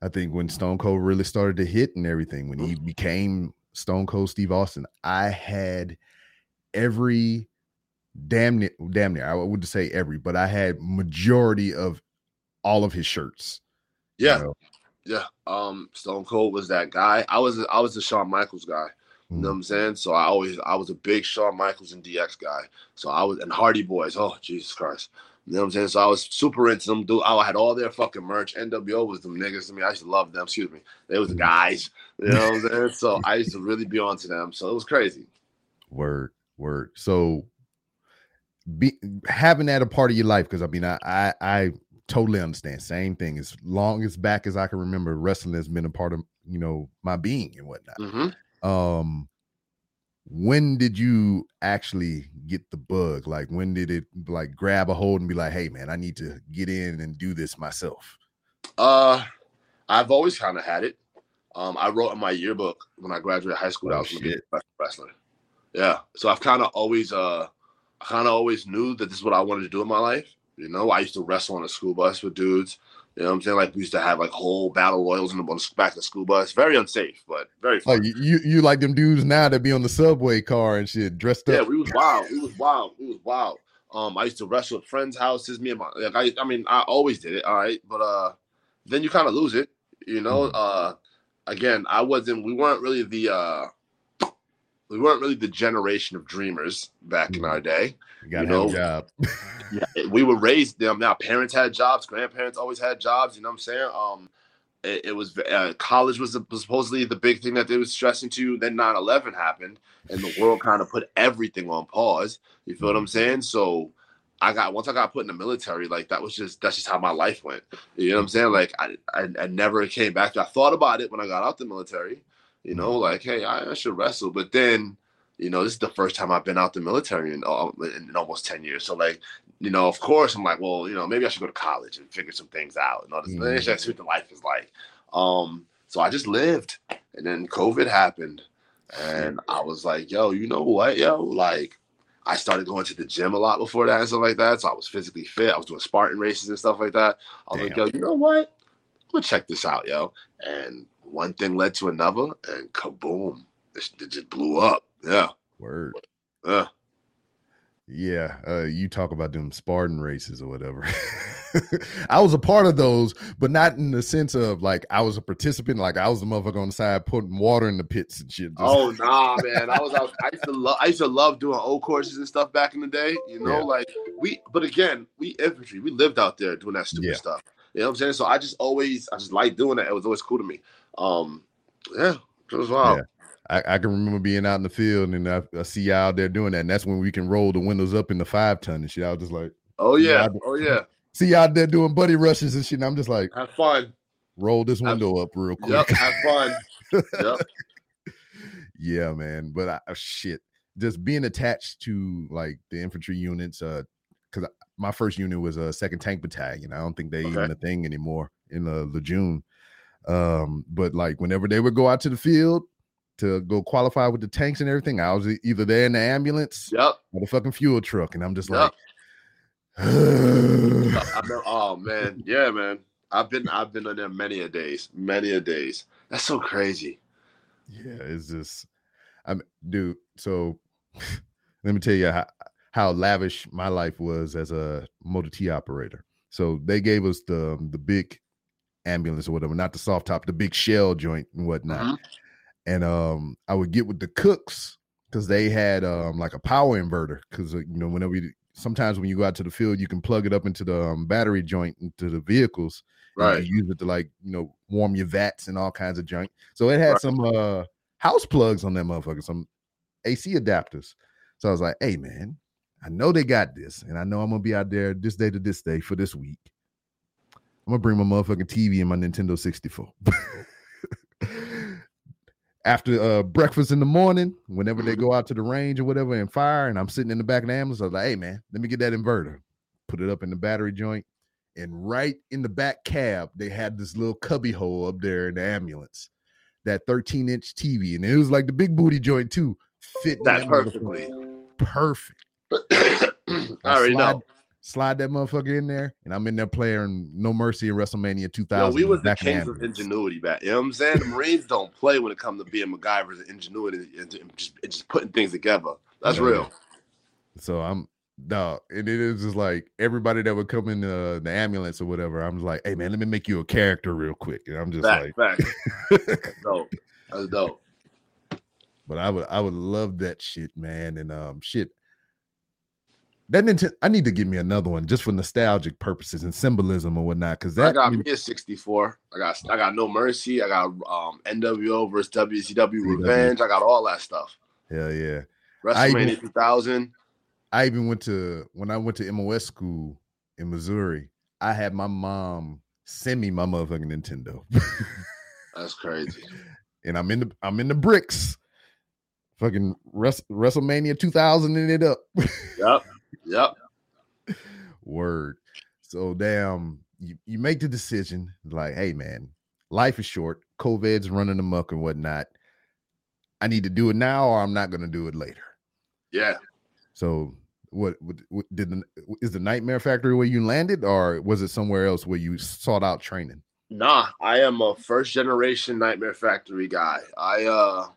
I think when Stone Cold really started to hit and everything, when he became Stone Cold Steve Austin, I had every damn near, damn near, I would say every, but I had majority of all of his shirts. you yeah. know? Yeah. Um Stone Cold was that guy. I was I was the Shawn Michaels guy. You know what I'm saying? So I always I was a big Shawn Michaels and DX guy. So I was and Hardy Boys. Oh Jesus Christ. You know what I'm saying? So I was super into them. Dude, I had all their fucking merch. NWO was them niggas to me. I used to love them. Excuse me. They was the guys. You know what I'm saying? So I used to really be onto them. So it was crazy. Word, word. So be having that a part of your life, because I mean, I, I I totally understand. Same thing. As long as back as I can remember, wrestling has been a part of you know my being and whatnot. hmm Um when did you actually get the bug? Like when did it like grab a hold and be like, hey man, I need to get in and do this myself? Uh, I've always kind of had it. Um, I wrote in my yearbook when I graduated high school that I Oh, was going to be a wrestler. Yeah, so I've kind of always, uh, I kind of always knew that this is what I wanted to do in my life. You know, I used to wrestle on a school bus with dudes. You know what I'm saying? Like we used to have like whole battle royals in the on the back of the school bus. Very unsafe, but very fun. Like you you like them dudes now that be on the subway car and shit dressed Yeah, up. Yeah, we was wild. We was wild. We was wild. Um, I used to wrestle at friends' houses. Me and my like, I, I mean, I always did it. All right, but uh, then you kind of lose it. You know. Mhm. Uh, again, I wasn't. We weren't really the. uh we weren't really the generation of dreamers back in Mhm. our day. You gotta you know, job. Yeah, we were raised them. Now parents had jobs, grandparents always had jobs. You know what I'm saying? Um, it, it was uh, college was, was supposedly the big thing that they was stressing to. Then 9/11 happened, and the world kind of put everything on pause. You feel what I'm saying? So. I got once I got put in the military, like that was just that's just how my life went. You know what I'm saying? Like I, I, I never came back. I thought about it when I got out the military. You know, like hey, I, I should wrestle, but then you know, this is the first time I've been out the military in, uh, in, in almost 10 years. So, like, you know, of course, I'm like, well, you know, maybe I should go to college and figure some things out and all this. Mhm. That's what the life is like. Um, so I just lived, and then COVID happened, and I was like, yo, you know what, yo, like. I started going to the gym a lot before that and stuff like that. So I was physically fit. I was doing Spartan races and stuff like that. I was like, yo, you know what? I'm gonna check this out, yo. And one thing led to another, and kaboom, it just blew up. Yeah, Word. yeah. Yeah, uh, you talk about them Spartan races or whatever. I was a part of those, but not in the sense of like I was a participant. Like I was the motherfucker on the side putting water in the pits and shit. Oh nah, man. I was out. I used to love. I used to love doing old courses and stuff back in the day. You know, Yeah. like we. But again, we infantry. We lived out there doing that stupid Yeah. stuff. You know what I'm saying? So I just always, I just like doing that. It was always cool to me. Um, yeah, it was wild. Yeah. I, I can remember being out in the field and I, I see you out there doing that, and that's when we can roll the windows up in the five ton and shit. I was just like, Oh Yeah, oh yeah. see you out there doing buddy rushes and shit. And I'm just like, Have fun. roll this Have- window up real quick. Yep. Have fun. yep. yeah, man. But I, uh, shit, just being attached to like the infantry units, uh, because my first unit was a second tank battalion. I don't think they even Okay. a thing anymore in uh, Lejeune. Um, but like whenever they would go out to the field to go qualify with the tanks and everything, I was either there in the ambulance Yep. or the fucking fuel truck, and I'm just Yep. like, know, oh man, yeah, man. I've been I've been on there many a days, many a days. That's so crazy. Yeah, it's just, I'm, dude. So, let me tell you how, how lavish my life was as a Motor T operator. So they gave us the the big ambulance or whatever, not the soft top, the big shell joint and whatnot. Mhm. And um, I would get with the cooks because they had um like a power inverter. Because uh, you know, whenever you, sometimes when you go out to the field, you can plug it up into the um, battery joint into the vehicles Right. use it to like you know warm your vats and all kinds of junk. So it had Right. some uh house plugs on that motherfucker, some AC adapters. So I was like, hey man, I know they got this, and I know I'm gonna be out there this day to this day for this week. I'm gonna bring my motherfucking TV and my Nintendo 64. After uh breakfast in the morning, whenever they go out to the range or whatever and fire, and I'm sitting in the back of the ambulance, I was like, hey man, let me get that inverter. Put it up in the battery joint. And right in the back cab, they had this little cubby hole up there in the ambulance, that 13 inch TV. And it was like the big booty joint too. Fit That perfectly. Perfect. I already slide, know. Slide that motherfucker in there, and I'm in there playing No Mercy in WrestleMania 2000. Yo, we was the back kings of ingenuity back. You know what I'm saying? The Marines don't play when it comes to being MacGyver's and ingenuity and just, and just putting things together. That's Yeah, real. So I'm dog, and it is just like everybody that would come in the, the ambulance or whatever. I'm just like, hey man, let me make you a character real quick. And I'm just Fact, like. That's dope. That's dope. but I would I would love that shit, man. And um shit. That Nintendo, I need to get me another one just for nostalgic purposes and symbolism or whatnot. Cause that I got me a 64. I got I got No Mercy. I got um NWO versus WCW Revenge. I got all that stuff. hell yeah. WrestleMania even- 2000. I even went to when I went to MOS school in Missouri, I had my mom send me my motherfucking Nintendo. That's crazy. and I'm in the I'm in the bricks. Fucking Wres- WrestleMania 2000 in it up. Yep. Yep. Word. So damn, you, you make the decision like, hey man, life is short. COVID's running amok and whatnot. I need to do it now, or I'm not gonna do it later. Yeah. So what, what, what did the is the Nightmare Factory where you landed, or was it somewhere else where you sought out training? Nah, I am a first generation Nightmare Factory guy. I uh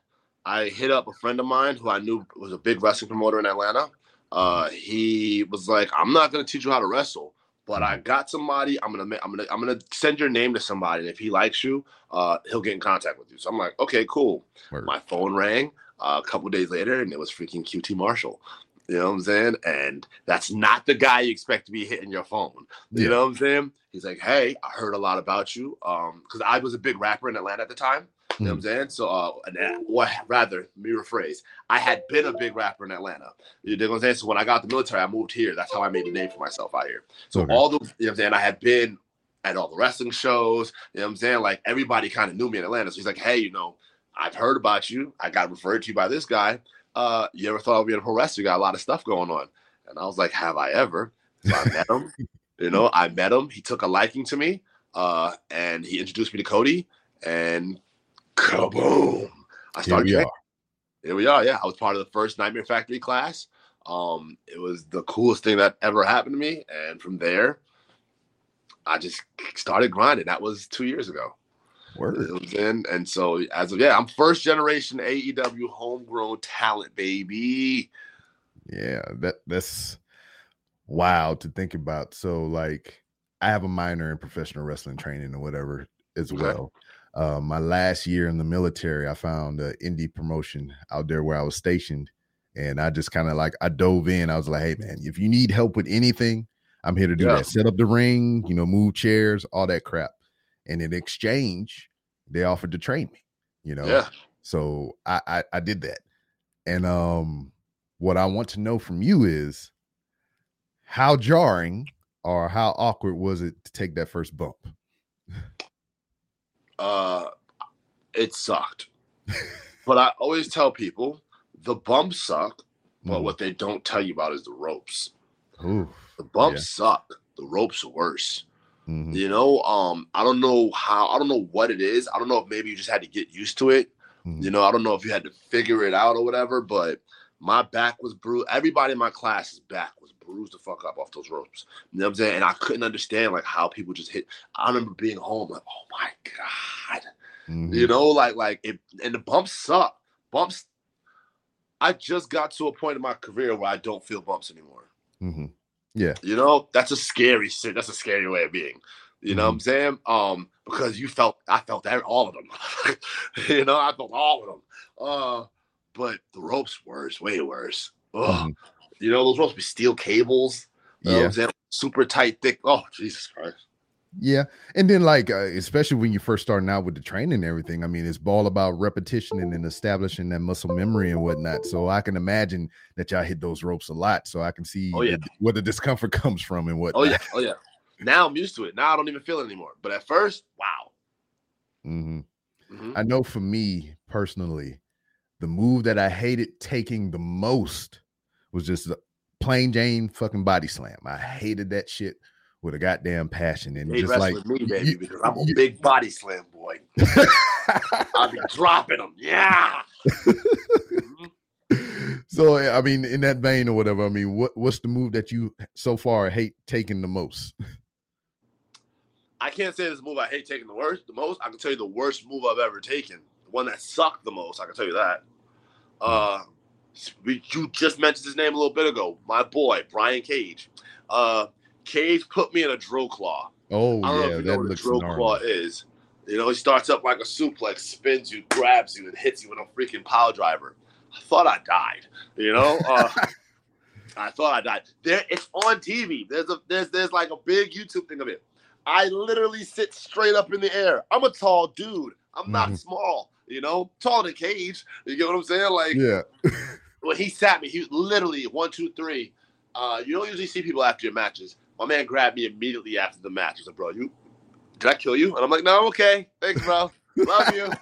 I hit up a friend of mine who I knew was a big wrestling promoter in Atlanta. Uh he was like, I'm not gonna teach you how to wrestle, but I got somebody, I'm gonna I'm gonna I'm gonna send your name to somebody, and if he likes you, uh he'll get in contact with you. So I'm like, okay, cool. Word. My phone rang uh, a couple days later, and it was freaking QT Marshall. You know what I'm saying? And that's not the guy you expect to be hitting your phone. You Yeah. know what I'm saying? He's like, hey, I heard a lot about you. Um, because I was a big rapper in Atlanta at the time. You know what I'm saying? So, uh, and, or rather, let me rephrase. I had been a big rapper in Atlanta. You know what I'm saying? So when I got the military, I moved here. That's how I made a name for myself out here. So Okay. all the, you know what I'm saying? I had been at all the wrestling shows. You know what I'm saying? Like everybody kind of knew me in Atlanta. So he's like, hey, you know, I've heard about you. I got referred to you by this guy. Uh, you ever thought of being a pro wrestler? You got a lot of stuff going on. And I was like, have I ever? So I met him. You know, I met him. He took a liking to me. Uh, and he introduced me to Cody. And kaboom! I Here started we training. are. Here we are. Yeah, I was part of the first Nightmare Factory class. Um, it was the coolest thing that ever happened to me. And from there, I just started grinding. That was two years ago. Word. It was in, And so as of yeah, I'm first generation AEW homegrown talent, baby. Yeah, that that's wild to think about. So like I have a minor in professional wrestling training or whatever as Okay. Uh, my last year in the military, I found an indie promotion out there where I was stationed, and I just kind of like I dove in. I was like, "Hey, man, if you need help with anything, I'm here to do Yeah. that. Set up the ring, you know, move chairs, all that crap." And in exchange, they offered to train me. You know, Yeah. so I, I I did that. And um what I want to know from you is how jarring or how awkward was it to take that first bump? Uh it sucked. but I always tell people the bumps suck, but Mm. what they don't tell you about is the ropes. Ooh. The bumps suck. The ropes are worse. Mhm. You know, um, I don't know how, I don't know what it is. I don't know if maybe you just had to get used to it. Mhm. You know, I don't know if you had to figure it out or whatever, but my back was bruised. Everybody in my class's back was bruised the fuck up off those ropes. You know what I'm saying? And I couldn't understand like how people just hit. I remember being home like, oh my God. Mhm. You know, like like it and the bumps suck. Bumps. I just got to a point in my career where I don't feel bumps anymore. Mhm. Yeah. You know, that's a scary shit. That's a scary way of being. You know what I'm saying? Um, because you felt I felt that all of them. you know, I felt all of them. Uh, but the ropes worse, way worse. Mhm. You know, those ropes be steel cables. You know what Yeah. Super tight, thick. Oh, Jesus Christ. Yeah. And then like uh, especially when you're first starting out with the training and everything, I mean, it's all about repetition and then establishing that muscle memory and whatnot. So I can imagine that y'all hit those ropes a lot. So I can see Oh, yeah. the- where the discomfort comes from and what. Oh yeah, oh yeah. Now I'm used to it. Now I don't even feel it anymore. But at first, wow. hmm Mhm. I know for me personally, the move that I hated taking the most was just the plain Jane fucking body slam. I hated that shit with a goddamn passion. And just like me, baby, you- because I'm a you- big body slam boy. I'll be dropping them. Yeah. So eh, I mean, in that vein or whatever, I mean, what what's the move that you so far hate taking the most? I can't say this move I hate taking the worst, the most. I can tell you the worst move I've ever taken. The one that sucked the most. I can tell you that. Uh, we, you just mentioned his name a little bit ago. My boy Brian Cage. Uh, Cage put me in a drill claw. Oh I don't know yeah, if you know that what a drill claw gnarly. is. You know, he starts up like a suplex, spins you, grabs you, and hits you with a freaking power driver. I thought I died. You know, uh, I thought I died. There, it's on TV. There's a there's there's like a big YouTube thing of it. I literally sit straight up in the air. I'm a tall dude. I'm not Mhm. small. You know, taller than Cage. You get what I'm saying? Like Yeah, when he sat me, he was literally one, two, three. Uh, you don't usually see people after your matches. My man grabbed me immediately after the match. He's like, "Bro, you did I kill you?" And I'm like, "No, I'm okay. Thanks, bro. Love you."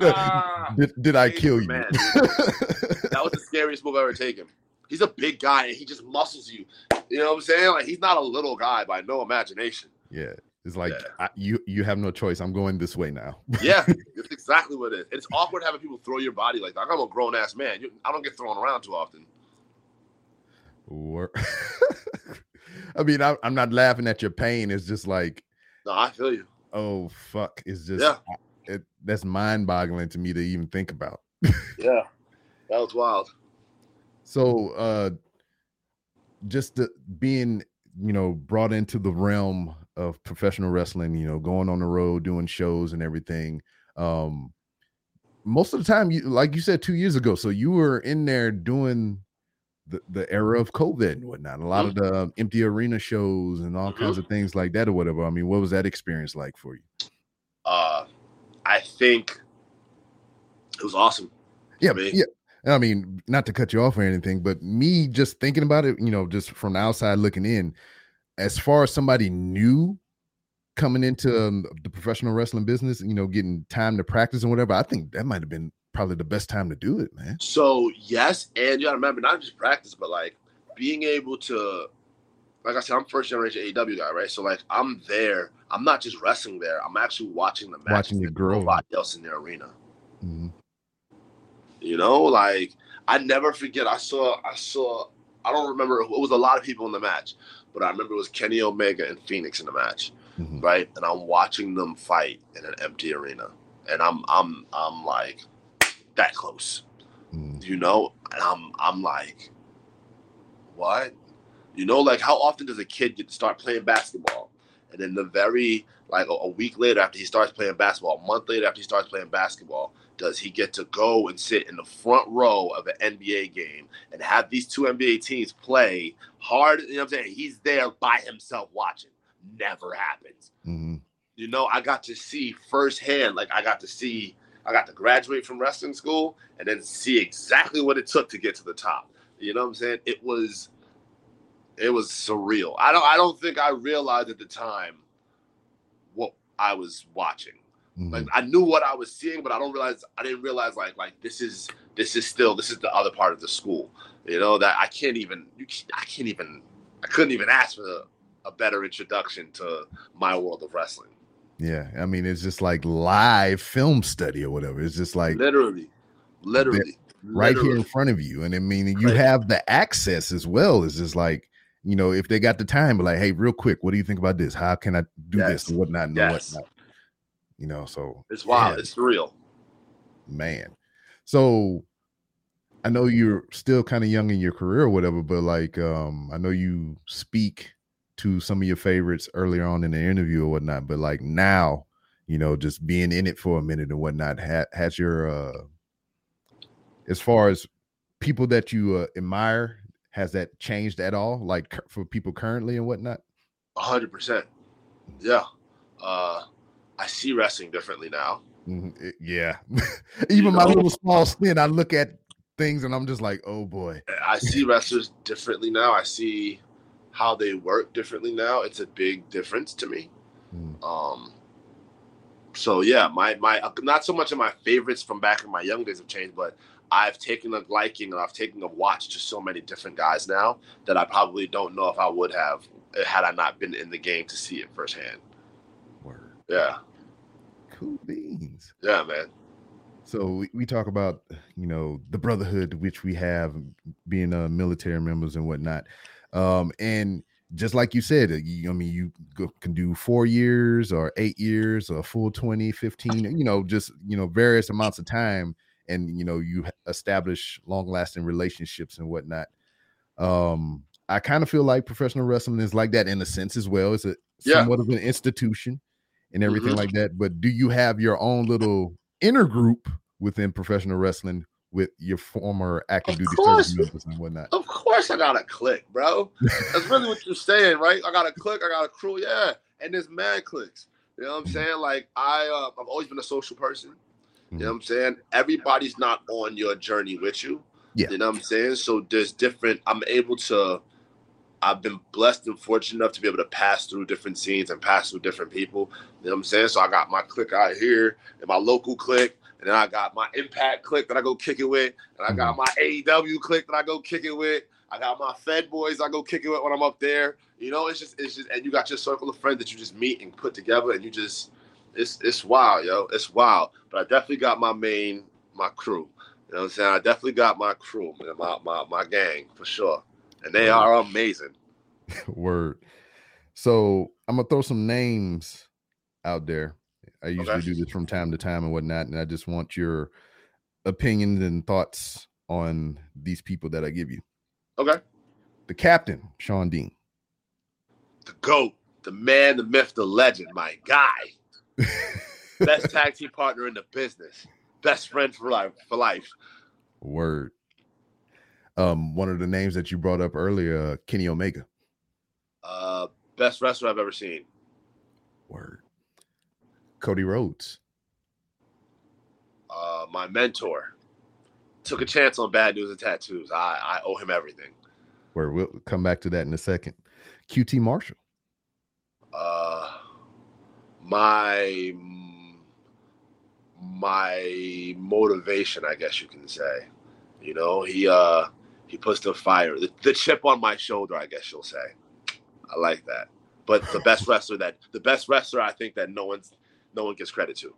Ah. did, did I kill you? mad, That was the scariest move I've ever taken. He's a big guy and he just muscles you. You know what I'm saying? Like he's not a little guy by no imagination. yeah, it's like Yeah. I, you you have no choice. I'm going this way now. Yeah, it's exactly what it is. It's awkward having people throw your body like that. I'm a grown ass man. You, I don't get thrown around too often. Or, I mean, I, I'm not laughing at your pain. It's just like, No, I feel you. oh fuck, it's just Yeah. it, that's mind boggling to me to even think about. Yeah, that was wild. So, uh, just the, being, you know, brought into the realm of professional wrestling, you know, going on the road, doing shows and everything. Um, most of the time, you like you said two years ago, so you were in there doing the, the era of COVID and whatnot. A lot of the um, empty arena shows and all kinds of things like that, or whatever. I mean, what was that experience like for you? Uh, I think it was awesome. Yeah, me. yeah. I mean, not to cut you off or anything, but me just thinking about it, you know, just from the outside looking in, as far as somebody new coming into um, the professional wrestling business, you know, getting time to practice and whatever, I think that might have been probably the best time to do it, man. So yes, and you gotta remember not just practice, but like being able to, like I said, I'm first generation AEW guy, right? So like I'm there. I'm not just wrestling there. I'm actually watching the matches. Watching with grow. Nobody else in the arena. Mhm. You know, like I never forget. I saw. I saw. I don't remember. It was a lot of people in the match, but I remember it was Kenny Omega and Fenix in the match. Mhm. right? And I'm watching them fight in an empty arena, and I'm I'm I'm like that close, Mhm. you know, and I'm I'm like, what? You know, like how often does a kid get to start playing basketball, and then the very like a, a week later after he starts playing basketball, a month later after he starts playing basketball, does he get to go and sit in the front row of an NBA game and have these two NBA teams play hard? You know what I'm saying? He's there by himself watching. Never happens. Mhm. You know, I got to see firsthand, like I got to see, I got to graduate from wrestling school and then see exactly what it took to get to the top. You know what I'm saying? It was it was surreal. I don't I don't think I realized at the time what I was watching. Mhm. Like I knew what I was seeing, but I don't realize I didn't realize like like this is this is still this is the other part of the school. You know that I can't even you I can't even I couldn't even ask for a, a better introduction to my world of wrestling. Yeah, I mean, it's just like live film study or whatever. It's just like literally, literally, right here in front of you, and I mean, you Right. have the access as well. It's just like you know, if they got the time, but like, hey, real quick, what do you think about this? How can I do this Yes. and whatnot and Yes. whatnot? You know, so It's wild. yeah, It's surreal. man. So I know you're still kind of young in your career or whatever, but like um I know you speak to some of your favorites earlier on in the interview or whatnot, but like now, you know, just being in it for a minute and whatnot, ha- has your uh as far as people that you uh, admire, has that changed at all? Like for people currently and whatnot? A hundred percent. Yeah. Uh, I see wrestling differently now. Mhm, yeah. Even my know? little small stint, I look at things and I'm just like, oh boy. I see wrestlers differently now. I see how they work differently now. It's a big difference to me. Mm. Um, so yeah, my my not so much of my favorites from back in my young days have changed, but I've taken a liking and I've taken a watch to so many different guys now that I probably don't know if I would have had I not been in the game to see it firsthand. Word. Yeah, Cool beans. yeah, man. So we, we talk about you know the brotherhood which we have being uh, military members and whatnot, um, and just like you said, uh, you, I mean you go, can do four years or eight years or full 20, 15, you know, just you know various amounts of time, and you know you establish long lasting relationships and whatnot. Um, I kind of feel like professional wrestling is like that in a sense as well. It's a Yeah. somewhat of an institution and everything Mhm. like that. But do you have your own little inner group within professional wrestling with your former active Of duty course. service members and whatnot? Of course, I got a click, bro. That's really what you're saying, right? I got a click, I got a crew, yeah. And there's mad clicks. You know what I'm saying? Like I, uh, I've always been a social person. You know what I'm saying? Everybody's not on your journey with you. Yeah. You know what I'm saying? So there's different. I'm able to. I've been blessed and fortunate enough to be able to pass through different scenes and pass through different people. You know what I'm saying? So I got my clique out here and my local clique, and then I got my impact click that I go kick it with, and I got mm-hmm. my AEW click that I go kick it with. I got my Fed boys I go kick it with when I'm up there. You know, it's just it's just and you got your circle of friends that you just meet and put together, and you just it's it's wild, yo. It's wild. But I definitely got my main my crew. You know what I'm saying? I definitely got my crew, man, my my my gang for sure, and they are amazing. Word. So I'm gonna throw some names out there. I usually Okay. do this from time to time and whatnot, and I just want your opinions and thoughts on these people that I give you. Okay, The captain, Shawn Dean. the goat, the man, the myth, the legend, my guy, best tag team partner in the business, best friend for life for life. Word. Um, one of the names that you brought up earlier, uh, Kenny Omega. Uh, best wrestler I've ever seen. Word. Cody Rhodes. Uh, my mentor took a chance on bad news and tattoos. I I owe him everything. Where we'll come back to that in a second. QT Marshall. uh my my motivation i guess you can say you know he uh he puts the fire the, the chip on my shoulder i guess you'll say i like that but the best wrestler that the best wrestler i think that no one's no one gets credit to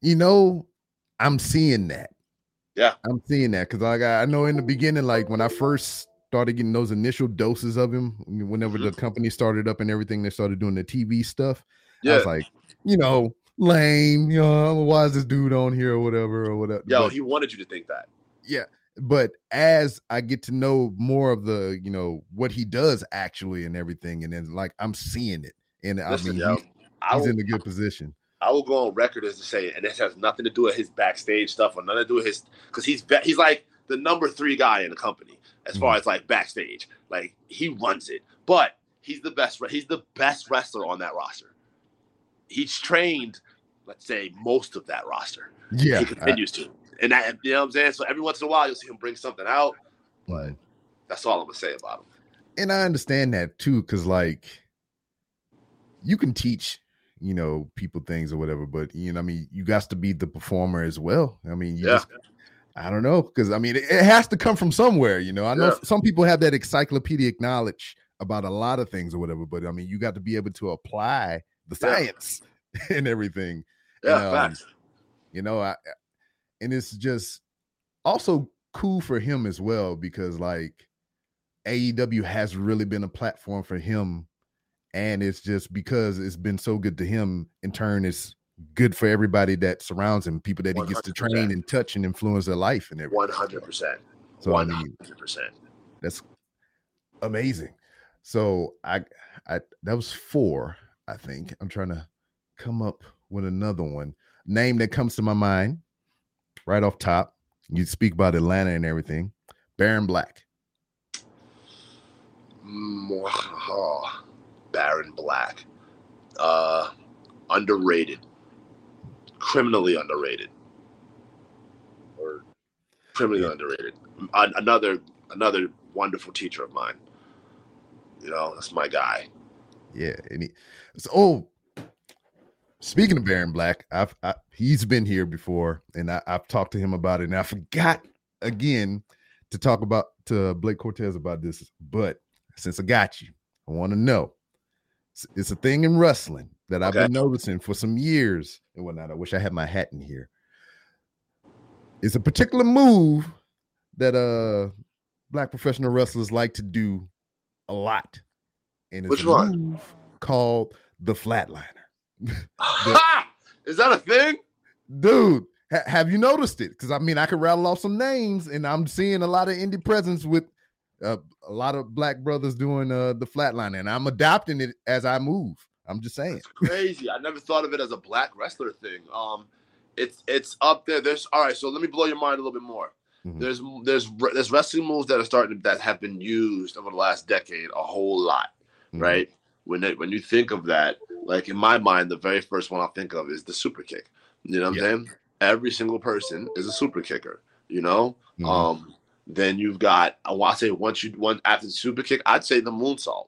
You know, I'm seeing that. Yeah. I'm seeing that because like I I know in the beginning, like when I first started getting those initial doses of him, whenever the Mhm. company started up and everything, they started doing the TV stuff. Yeah, I was like, you know, lame. You know, why is this dude on here or whatever or whatever? Yo, But- he wanted you to think that. yeah but as i get to know more of the you know what he does actually and everything and then like i'm seeing it and Listen, i mean yo, he- I he's will, in a good position I will go on record as to say, and this has nothing to do with his backstage stuff or nothing to do with his, because he's he's like the number three guy in the company as far Mm-hmm. as like backstage. Like he runs it, but he's the best. He's the best wrestler on that roster. He's trained, let's say, most of that roster. yeah he I- continues to, and that you know what I'm saying. So every once in a while, you'll see him bring something out. But Mhm. that's all I'm gonna say about him. and i understand that too because like you can teach you know people things or whatever but you know i mean you got to be the performer as well i mean you Yeah. just i don't know because i mean it, it has to come from somewhere you know i know Yeah. some people have that encyclopedic knowledge about a lot of things or whatever but i mean you got to be able to apply the Yeah. science and everything Yeah, And, um, facts. you know i and it's just also cool for him as well because like aew has really been a platform for him and it's just because it's been so good to him in turn it's good for everybody that surrounds him people that he gets to train and touch and influence their life and everything. One hundred percent. so i mean hundred percent. that's amazing. So i i that was four i think. I'm trying to come up with another one. Name that comes to my mind right off top you speak about atlanta and everything baron black Oh, Baron Black. Uh, underrated. Criminally underrated. Or criminally Yeah. underrated. Another another wonderful teacher of mine. You know, that's my guy. yeah and he, so oh speaking of baron black i've I, he's been here before and I, i've talked to him about it and i forgot again to talk about to blake cortez about this but since i got you i want to know it's, it's a thing in wrestling that i've Okay. been noticing for some years and whatnot i wish i had my hat in here it's a particular move that uh black professional wrestlers like to do a lot and it's Which a one? move called the flatliner Is that a thing? dude ha- have you noticed it because i mean i could rattle off some names and i'm seeing a lot of indie presence with uh, a lot of black brothers doing uh, the flatline, and i'm adopting it as i move i'm just saying It's crazy. I never thought of it as a black wrestler thing. Um, it's it's up there. There's all right. So let me blow your mind a little bit more. Mhm. There's there's there's wrestling moves that are starting that have been used over the last decade a whole lot, Mhm. right? When they, when you think of that, like in my mind, the very first one I'll think of is the super kick. You know what Yeah. I'm saying? Every single person is a super kicker. You know. Mhm. Um, then you've got I want to say once you one after the super kick, I'd say the moonsault.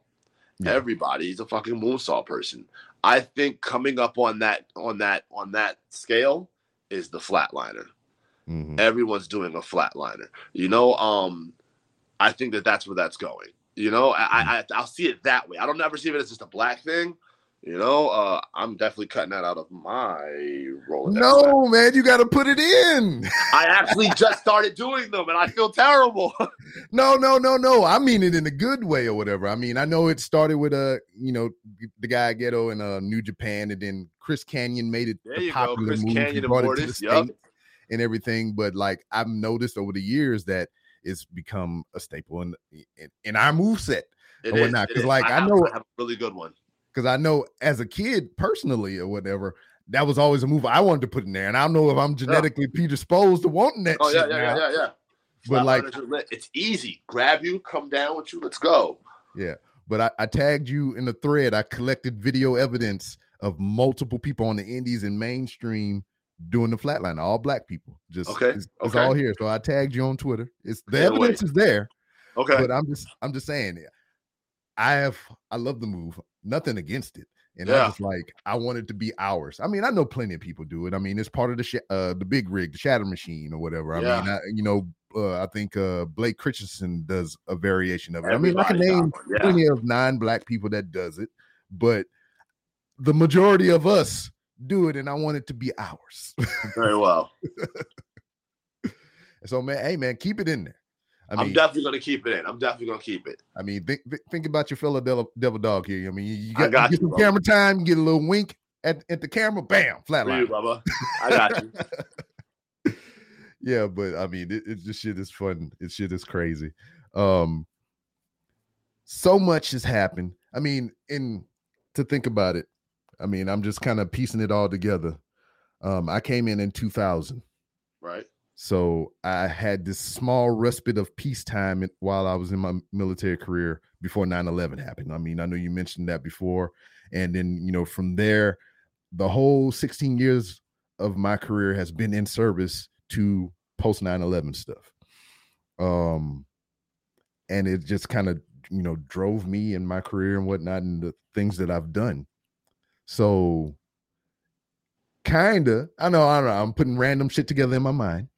Yeah. Everybody's a fucking moonsault person. I think coming up on that on that on that scale is the flatliner. Mhm. Everyone's doing a flatliner. You know, um, I think that that's where that's going. You know, I, I I'll see it that way. I don't ever see it as just a black thing. You know, uh, I'm definitely cutting that out of my role. no man you got to put it in I actually just started doing them, and I feel terrible. no no no no i mean it in a good way or whatever i mean i know it started with uh you know the guy Gedo in uh new japan and then chris Kanyon made it There a you go, popular Chris move. He Kanyon and it to the Mortis. Yup. And everything but like i've noticed over the years that it's become a staple in in, in our move set Or whatnot, it 'cause, is. like, I have- know- I have a really good one. because I know as a kid personally or whatever, that was always a move I wanted to put in there. And I don't know if I'm genetically predisposed to wanting that Oh yeah, yeah, yeah, yeah, yeah. But, like- Flatliners are lit. it's easy. Grab you, come down with you. Let's go. Yeah. But I, I tagged you in the thread. I collected video evidence of multiple people on the indies and mainstream doing the flatline, all black people. Just Okay, it's, it's okay. all here. So I tagged you on Twitter. It's the Can't evidence is there, Okay. but I'm just I'm just saying I have I love the move. Nothing against it. And I Yeah. just like I want it to be ours. I mean, I know plenty of people do it. I mean, it's part of the sh- uh the big rig, the shatter machine or whatever. I Yeah. mean, I, you know, uh, I think uh Blake Christensen does a variation of it. I mean, I can name Yeah. plenty of non-black people that does it, but the majority of us do it, and I want it to be ours. Very well. so, man, hey, man, keep it in there. I mean, am definitely gonna keep it in. I'm definitely gonna keep it. I mean, think, think- about your fellow devil, devil dog here. I mean, you, got, got you get you, some camera time, get a little wink, at, at the camera, bam, flatline. brother. I got you. yeah, but I mean, it, it this shit is fun. It shit is crazy. Um, so much has happened. I mean, in to think about it, I mean, I'm just kind of piecing it all together. Um, I came in in 2000, Right. so I had this small respite of peacetime while I was in my military career before 9/11 happened. I mean, I know you mentioned that before, and then you know from there, the whole 16 years of my career has been in service to post 9/11 stuff. Um, and it just kind of you know drove me in my career and whatnot and the things that I've done. So kinda, I know, I don't know, I'm putting random shit together in my mind.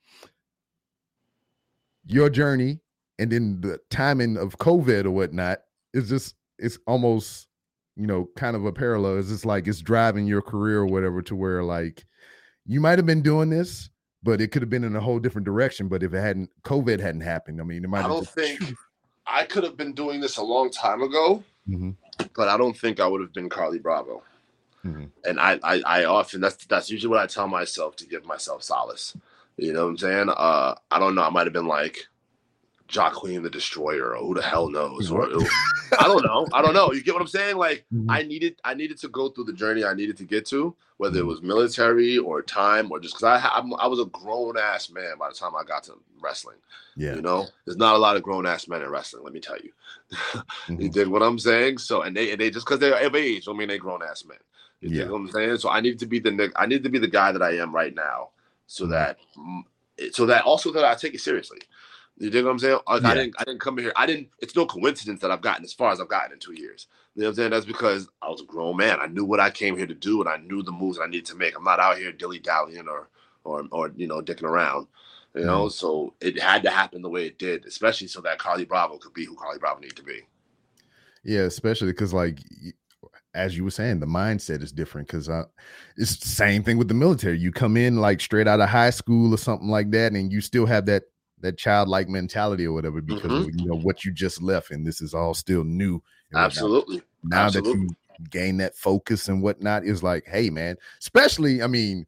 Your journey and then the timing of COVID or whatnot is just it's almost you know kind of a parallel. It's just like it's driving your career or whatever to where like you might have been doing this, but it could have been in a whole different direction. But if it hadn't COVID hadn't happened, I mean, it might I don't just- think I could have been doing this a long time ago, Mhm, but I don't think I would have been Carlie Bravo. Mhm. And I, I, I often that's that's usually what I tell myself to give myself solace. You know what I'm saying? Uh, I don't know. I might have been like Jacqueline the Destroyer, or who the hell knows? Or I don't know. I don't know. You get what I'm saying? Like Mhm. I needed I needed to go through the journey I needed to get to, whether it Mhm. was military or time or just because I I'm, I was a grown ass man by the time I got to wrestling. yeah. You know, there's not a lot of grown ass men in wrestling. Let me tell you. You Mhm. dig what I'm saying? So and they and they just because they're of age, don't mean they grown ass men. You Yeah. dig what I'm saying? So I need to be the I need to be the guy that I am right now, so Mhm. that mm, so that also that I take it seriously. You dig what I'm saying? Like, Yeah. I didn't I didn't come here. I didn't. It's no coincidence that I've gotten as far as I've gotten in two years. You know what I'm saying? That's because I was a grown man. I knew what I came here to do, and I knew the moves I needed to make. I'm not out here dilly dallying or or or you know dicking around. You know, so it had to happen the way it did, especially so that Carlie Bravo could be who Carlie Bravo needed to be. Yeah, especially because like as you were saying, the mindset is different because uh, it's the same thing with the military. You come in like straight out of high school or something like that, and you still have that that childlike mentality or whatever because Mhm. of, you know what you just left, and this is all still new. Absolutely. Now absolutely. that you gain that focus and whatnot, is like, hey man, especially I mean.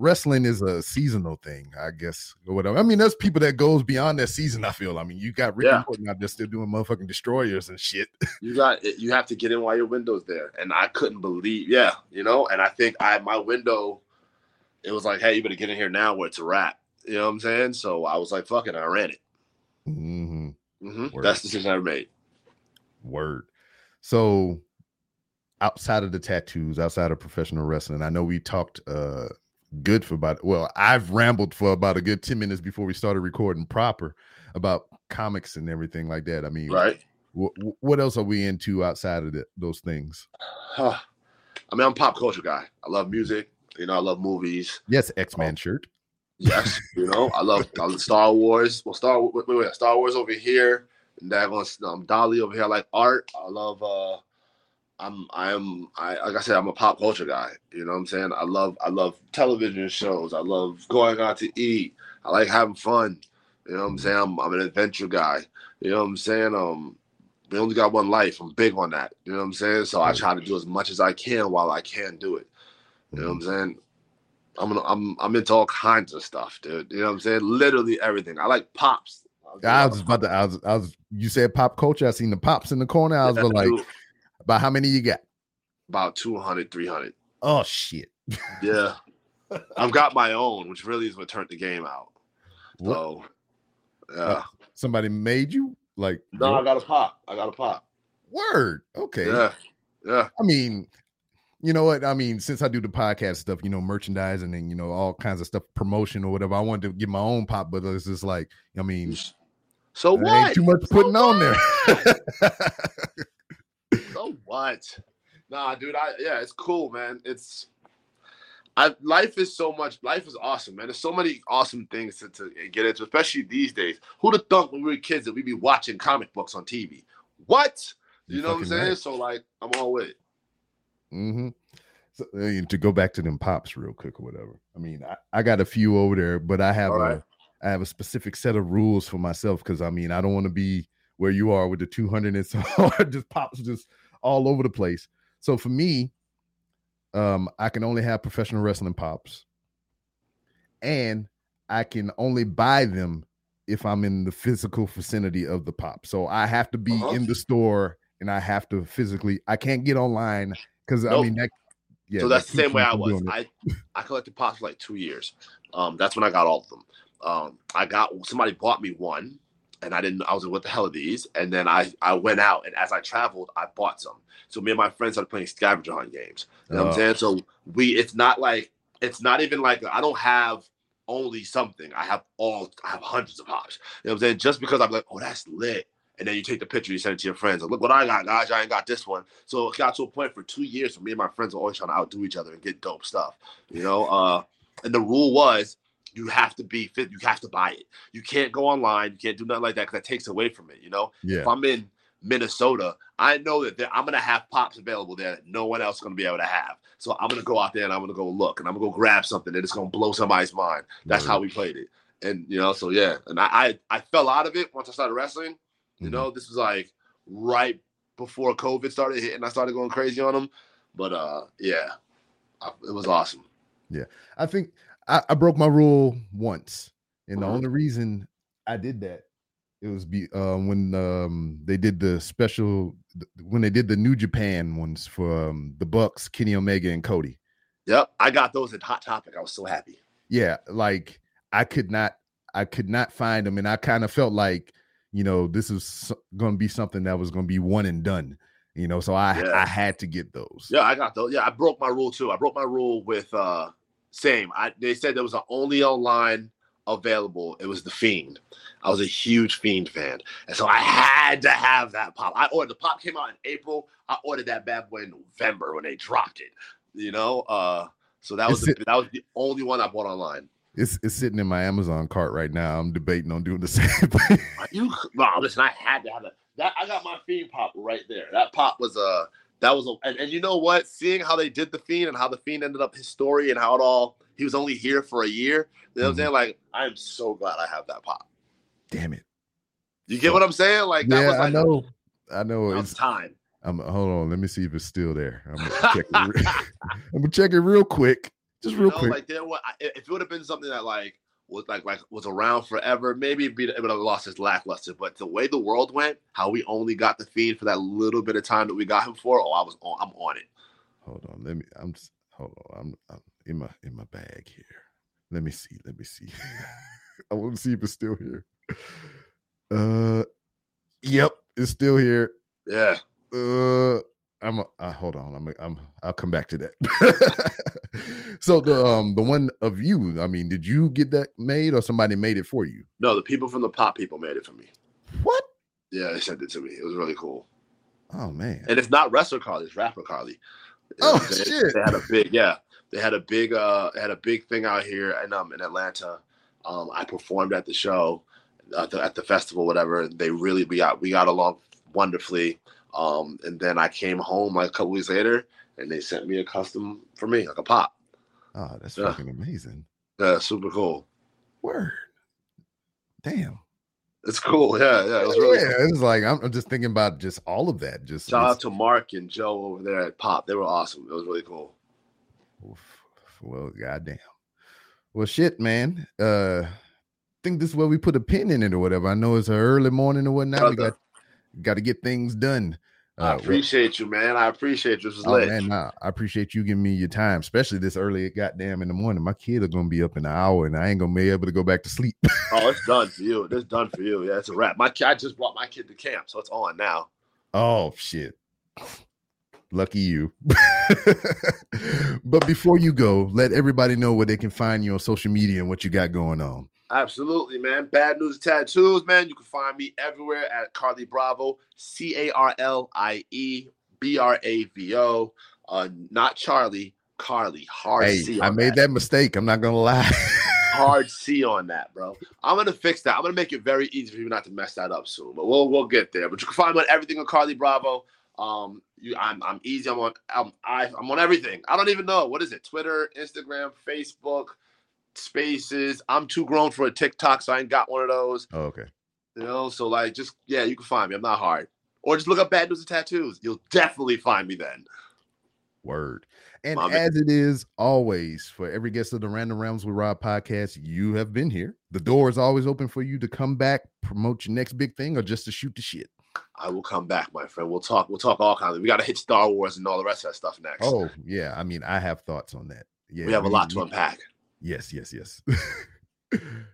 Wrestling is a seasonal thing, I guess, or whatever. I mean, there's people that goes beyond that season. I feel. I mean, you got Ricky Yeah. Morton out there still doing motherfucking destroyers and shit. You got you have to get in while your window's there. And I couldn't believe, yeah, you know, and I think I my window, it was like, hey, you better get in here now where it's a wrap. You know what I'm saying? So I was like, fucking, I ran it. hmm hmm That's the decision I made. Word. So outside of the tattoos, outside of professional wrestling, I know we talked uh good for about well, I've rambled for about a good 10 minutes before we started recording proper about comics and everything like that. I mean, Right. wh- wh- what else are we into outside of the, those things? I mean, I'm a pop culture guy. I love music. You know, I love movies. Yes, X-Men shirt. Yes, you know, I love, I love Star Wars. Well, Star wait, wait, wait, Star Wars over here, and that one, um, Dolly over here. I like art. I love. uh I'm, I'm, I like I said, I'm a pop culture guy. You know what I'm saying? I love, I love television shows. I love going out to eat. I like having fun. You know what I'm saying? I'm, I'm an adventure guy. You know what I'm saying? Um, we only got one life. I'm big on that. You know what I'm saying? So I try to do as much as I can while I can do it. You know what I'm saying? I'm gonna, I'm I'm into all kinds of stuff, dude. You know what I'm saying? Literally everything. I like pops. I was about to I was I was you said pop culture. I seen the pops in the corner. I was Yeah, like about how many you got? about 200, 300. Oh shit. Yeah. I've got my own, which really is what turned the game out. What? So yeah. Uh, Somebody made you like no, I got a pop. I got a pop. word. Okay. Yeah. Yeah. I mean, you know what? I mean, since I do the podcast stuff, you know, merchandising and you know all kinds of stuff, promotion or whatever. I wanted to get my own pop, but it's just like, I mean, So what? ain't too much So putting on there. What? Nah, dude. I yeah, it's cool, man. It's I life is so much. Life is awesome, man. There's so many awesome things to, to get into, especially these days. Who'd have thunk when we were kids that we'd be watching comic books on TV? What? You, You know what I'm saying? right. So like, I'm all with it. Mm-hmm. So, uh, to go back to them pops real quick or whatever. I mean, I, I got a few over there, but I have All a right. I have a specific set of rules for myself because I mean I don't want to be where you are with the 200 and so just pops just all over the place. So for me, um, I can only have professional wrestling pops, and I can only buy them if I'm in the physical vicinity of the pop. So I have to be Uh-huh. in the store and I have to physically. I can't get online because I mean that. Yeah, so that that's the same way I was. I I collected pops for like two years. Um, that's when I got all of them. Um, I got somebody bought me one, and I didn't. I was like, "What the hell are these?" And then I I went out, and as I traveled, I bought some. So me and my friends started playing scavenger hunt games. You know what Oh. I'm saying? So we, it's not like it's not even like I don't have only something. I have all. I have hundreds of pops. You know what I'm saying? Just because I'm like, oh, that's lit. And then you take the picture, you send it to your friends. Like, look what I got, guys. I ain't got this one. So it got to a point for two years where me and my friends were always trying to outdo each other and get dope stuff. You know, uh, and the rule was you have to be fit, you have to buy it. You can't go online, you can't do nothing like that because that takes away from it, you know. Yeah, If I'm in Minnesota, I know that there, I'm gonna have pops available there that no one else is gonna be able to have. So I'm gonna go out there and I'm gonna go look and I'm gonna go grab something and it's gonna blow somebody's mind. That's how we played it. And you know, so yeah. And I I, I fell out of it once I started wrestling. You Mhm. know, this was like right before COVID started hitting. I started going crazy on them. But uh yeah, I, it was awesome. Yeah, I think I, I broke my rule once, and the Mhm. only reason I did that it was be uh, when um, they did the special when they did the New Japan ones for um, the Bucks, Kenny Omega and Cody. Yep, I got those at Hot Topic. I was so happy. Yeah, like I could not, I could not find them, and I kind of felt like you know this is going to be something that was going to be one and done. You know, so I Yeah. I had to get those. Yeah, I got those. Yeah, I broke my rule too. I broke my rule with uh same. I they said there was the only online available. It was the Fiend. I was a huge Fiend fan, and so I had to have that pop. I ordered the pop came out in April. I ordered that bad boy in November when they dropped it. You know, uh, so that was the, that was the only one I bought online. It's it's sitting in my Amazon cart right now. I'm debating on doing the same thing. You no, listen. I had to have that. That I got my Fiend pop right there. That pop was uh that was a and, and you know what? Seeing how they did the Fiend and how the Fiend ended up his story and how it all he was only here for a year. You know what I'm Mhm. saying? Like I am so glad I have that pop. Damn it! You get what I'm saying? Like that yeah, was like I know. I know. It's time. I'm hold on. Let me see if it's still there. I'm gonna check it. re- I'm gonna check it real quick, just You real know, quick. like there what if it would have been something that like was like like was around forever, maybe it would have lost its lackluster. But the way the world went, how we only got the fiend for that little bit of time that we got him for, oh, I was on. I'm on it. hold on. Let me. I'm. Just, hold on. I'm, I'm in my in my bag here. Let me see. Let me see. I want to see if it's still here. Uh, yep, it's still here. Yeah. Uh, I'm. A, uh, hold on. I'm. I'm. I'll come back to that. so the um the one of you. I mean, did you get that made or somebody made it for you? No, the people from the pop people made it for me. What? Yeah, they sent it to me. It was really cool. Oh man. And it's not wrestler Carlie, it's rapper Carlie. Oh, what shit. They had a big, yeah. They had a big uh had a big thing out here in um in Atlanta. Um I performed at the show at the, at the festival, whatever. They really we got we got along wonderfully. Um and then I came home like a couple weeks later and they sent me a custom for me, like a pop. Oh, that's Yeah. fucking amazing. Yeah, super cool. Word. Damn. It's cool. Yeah, yeah. It was really yeah, it's like I'm, I'm just thinking about just all of that. Just Shout out to Mark and Joe over there at Pop. They were awesome. It was really cool. Oof. Well, goddamn. Well, shit, man. Uh, think this is where we put a pin in it or whatever. I know it's an early morning or whatnot. We got got to get things done. I Uh, well- appreciate you, man. I appreciate you. This Oh man, nah, I appreciate you giving me your time, especially this early goddamn in the morning. My kid are gonna be up in an hour, and I ain't gonna be able to go back to sleep. Oh, it's done for you. It's done for you. Yeah, it's a wrap. My I just brought my kid to camp, so it's on now. Oh shit. Lucky you. but before you go, let everybody know where they can find you on social media and what you got going on. Absolutely, man. Bad news tattoos, man. You can find me everywhere at Carlie Bravo, C A R L I E B R A V O. Uh, not Charlie, Carlie. Hard Hey, C. I on made that mistake. I'm not gonna lie. hard C on that, bro. I'm gonna fix that. I'm gonna make it very easy for you not to mess that up soon. But we'll we'll get there. But you can find me on everything on Carlie Bravo. Um, you, I'm I'm easy. I'm on I'm I, I'm on everything. I don't even know what is it. Twitter, Instagram, Facebook, Spaces. I'm too grown for a TikTok, so I ain't got one of those. Oh, okay. You know, so like just yeah, you can find me. I'm not hard. Or just look up Bad News and Tattoos. You'll definitely find me then. Word. And My man. as it is always for every guest of the Random Realms with Rob podcast, you have been here. The door is always open for you to come back, promote your next big thing, or just to shoot the shit. I will come back, my friend. We'll talk. We'll talk all kinds. Of, we got to hit Star Wars and all the rest of that stuff next. Oh, yeah. I mean, I have thoughts on that. Yeah. we have a lot to we- unpack. Yes, yes, yes.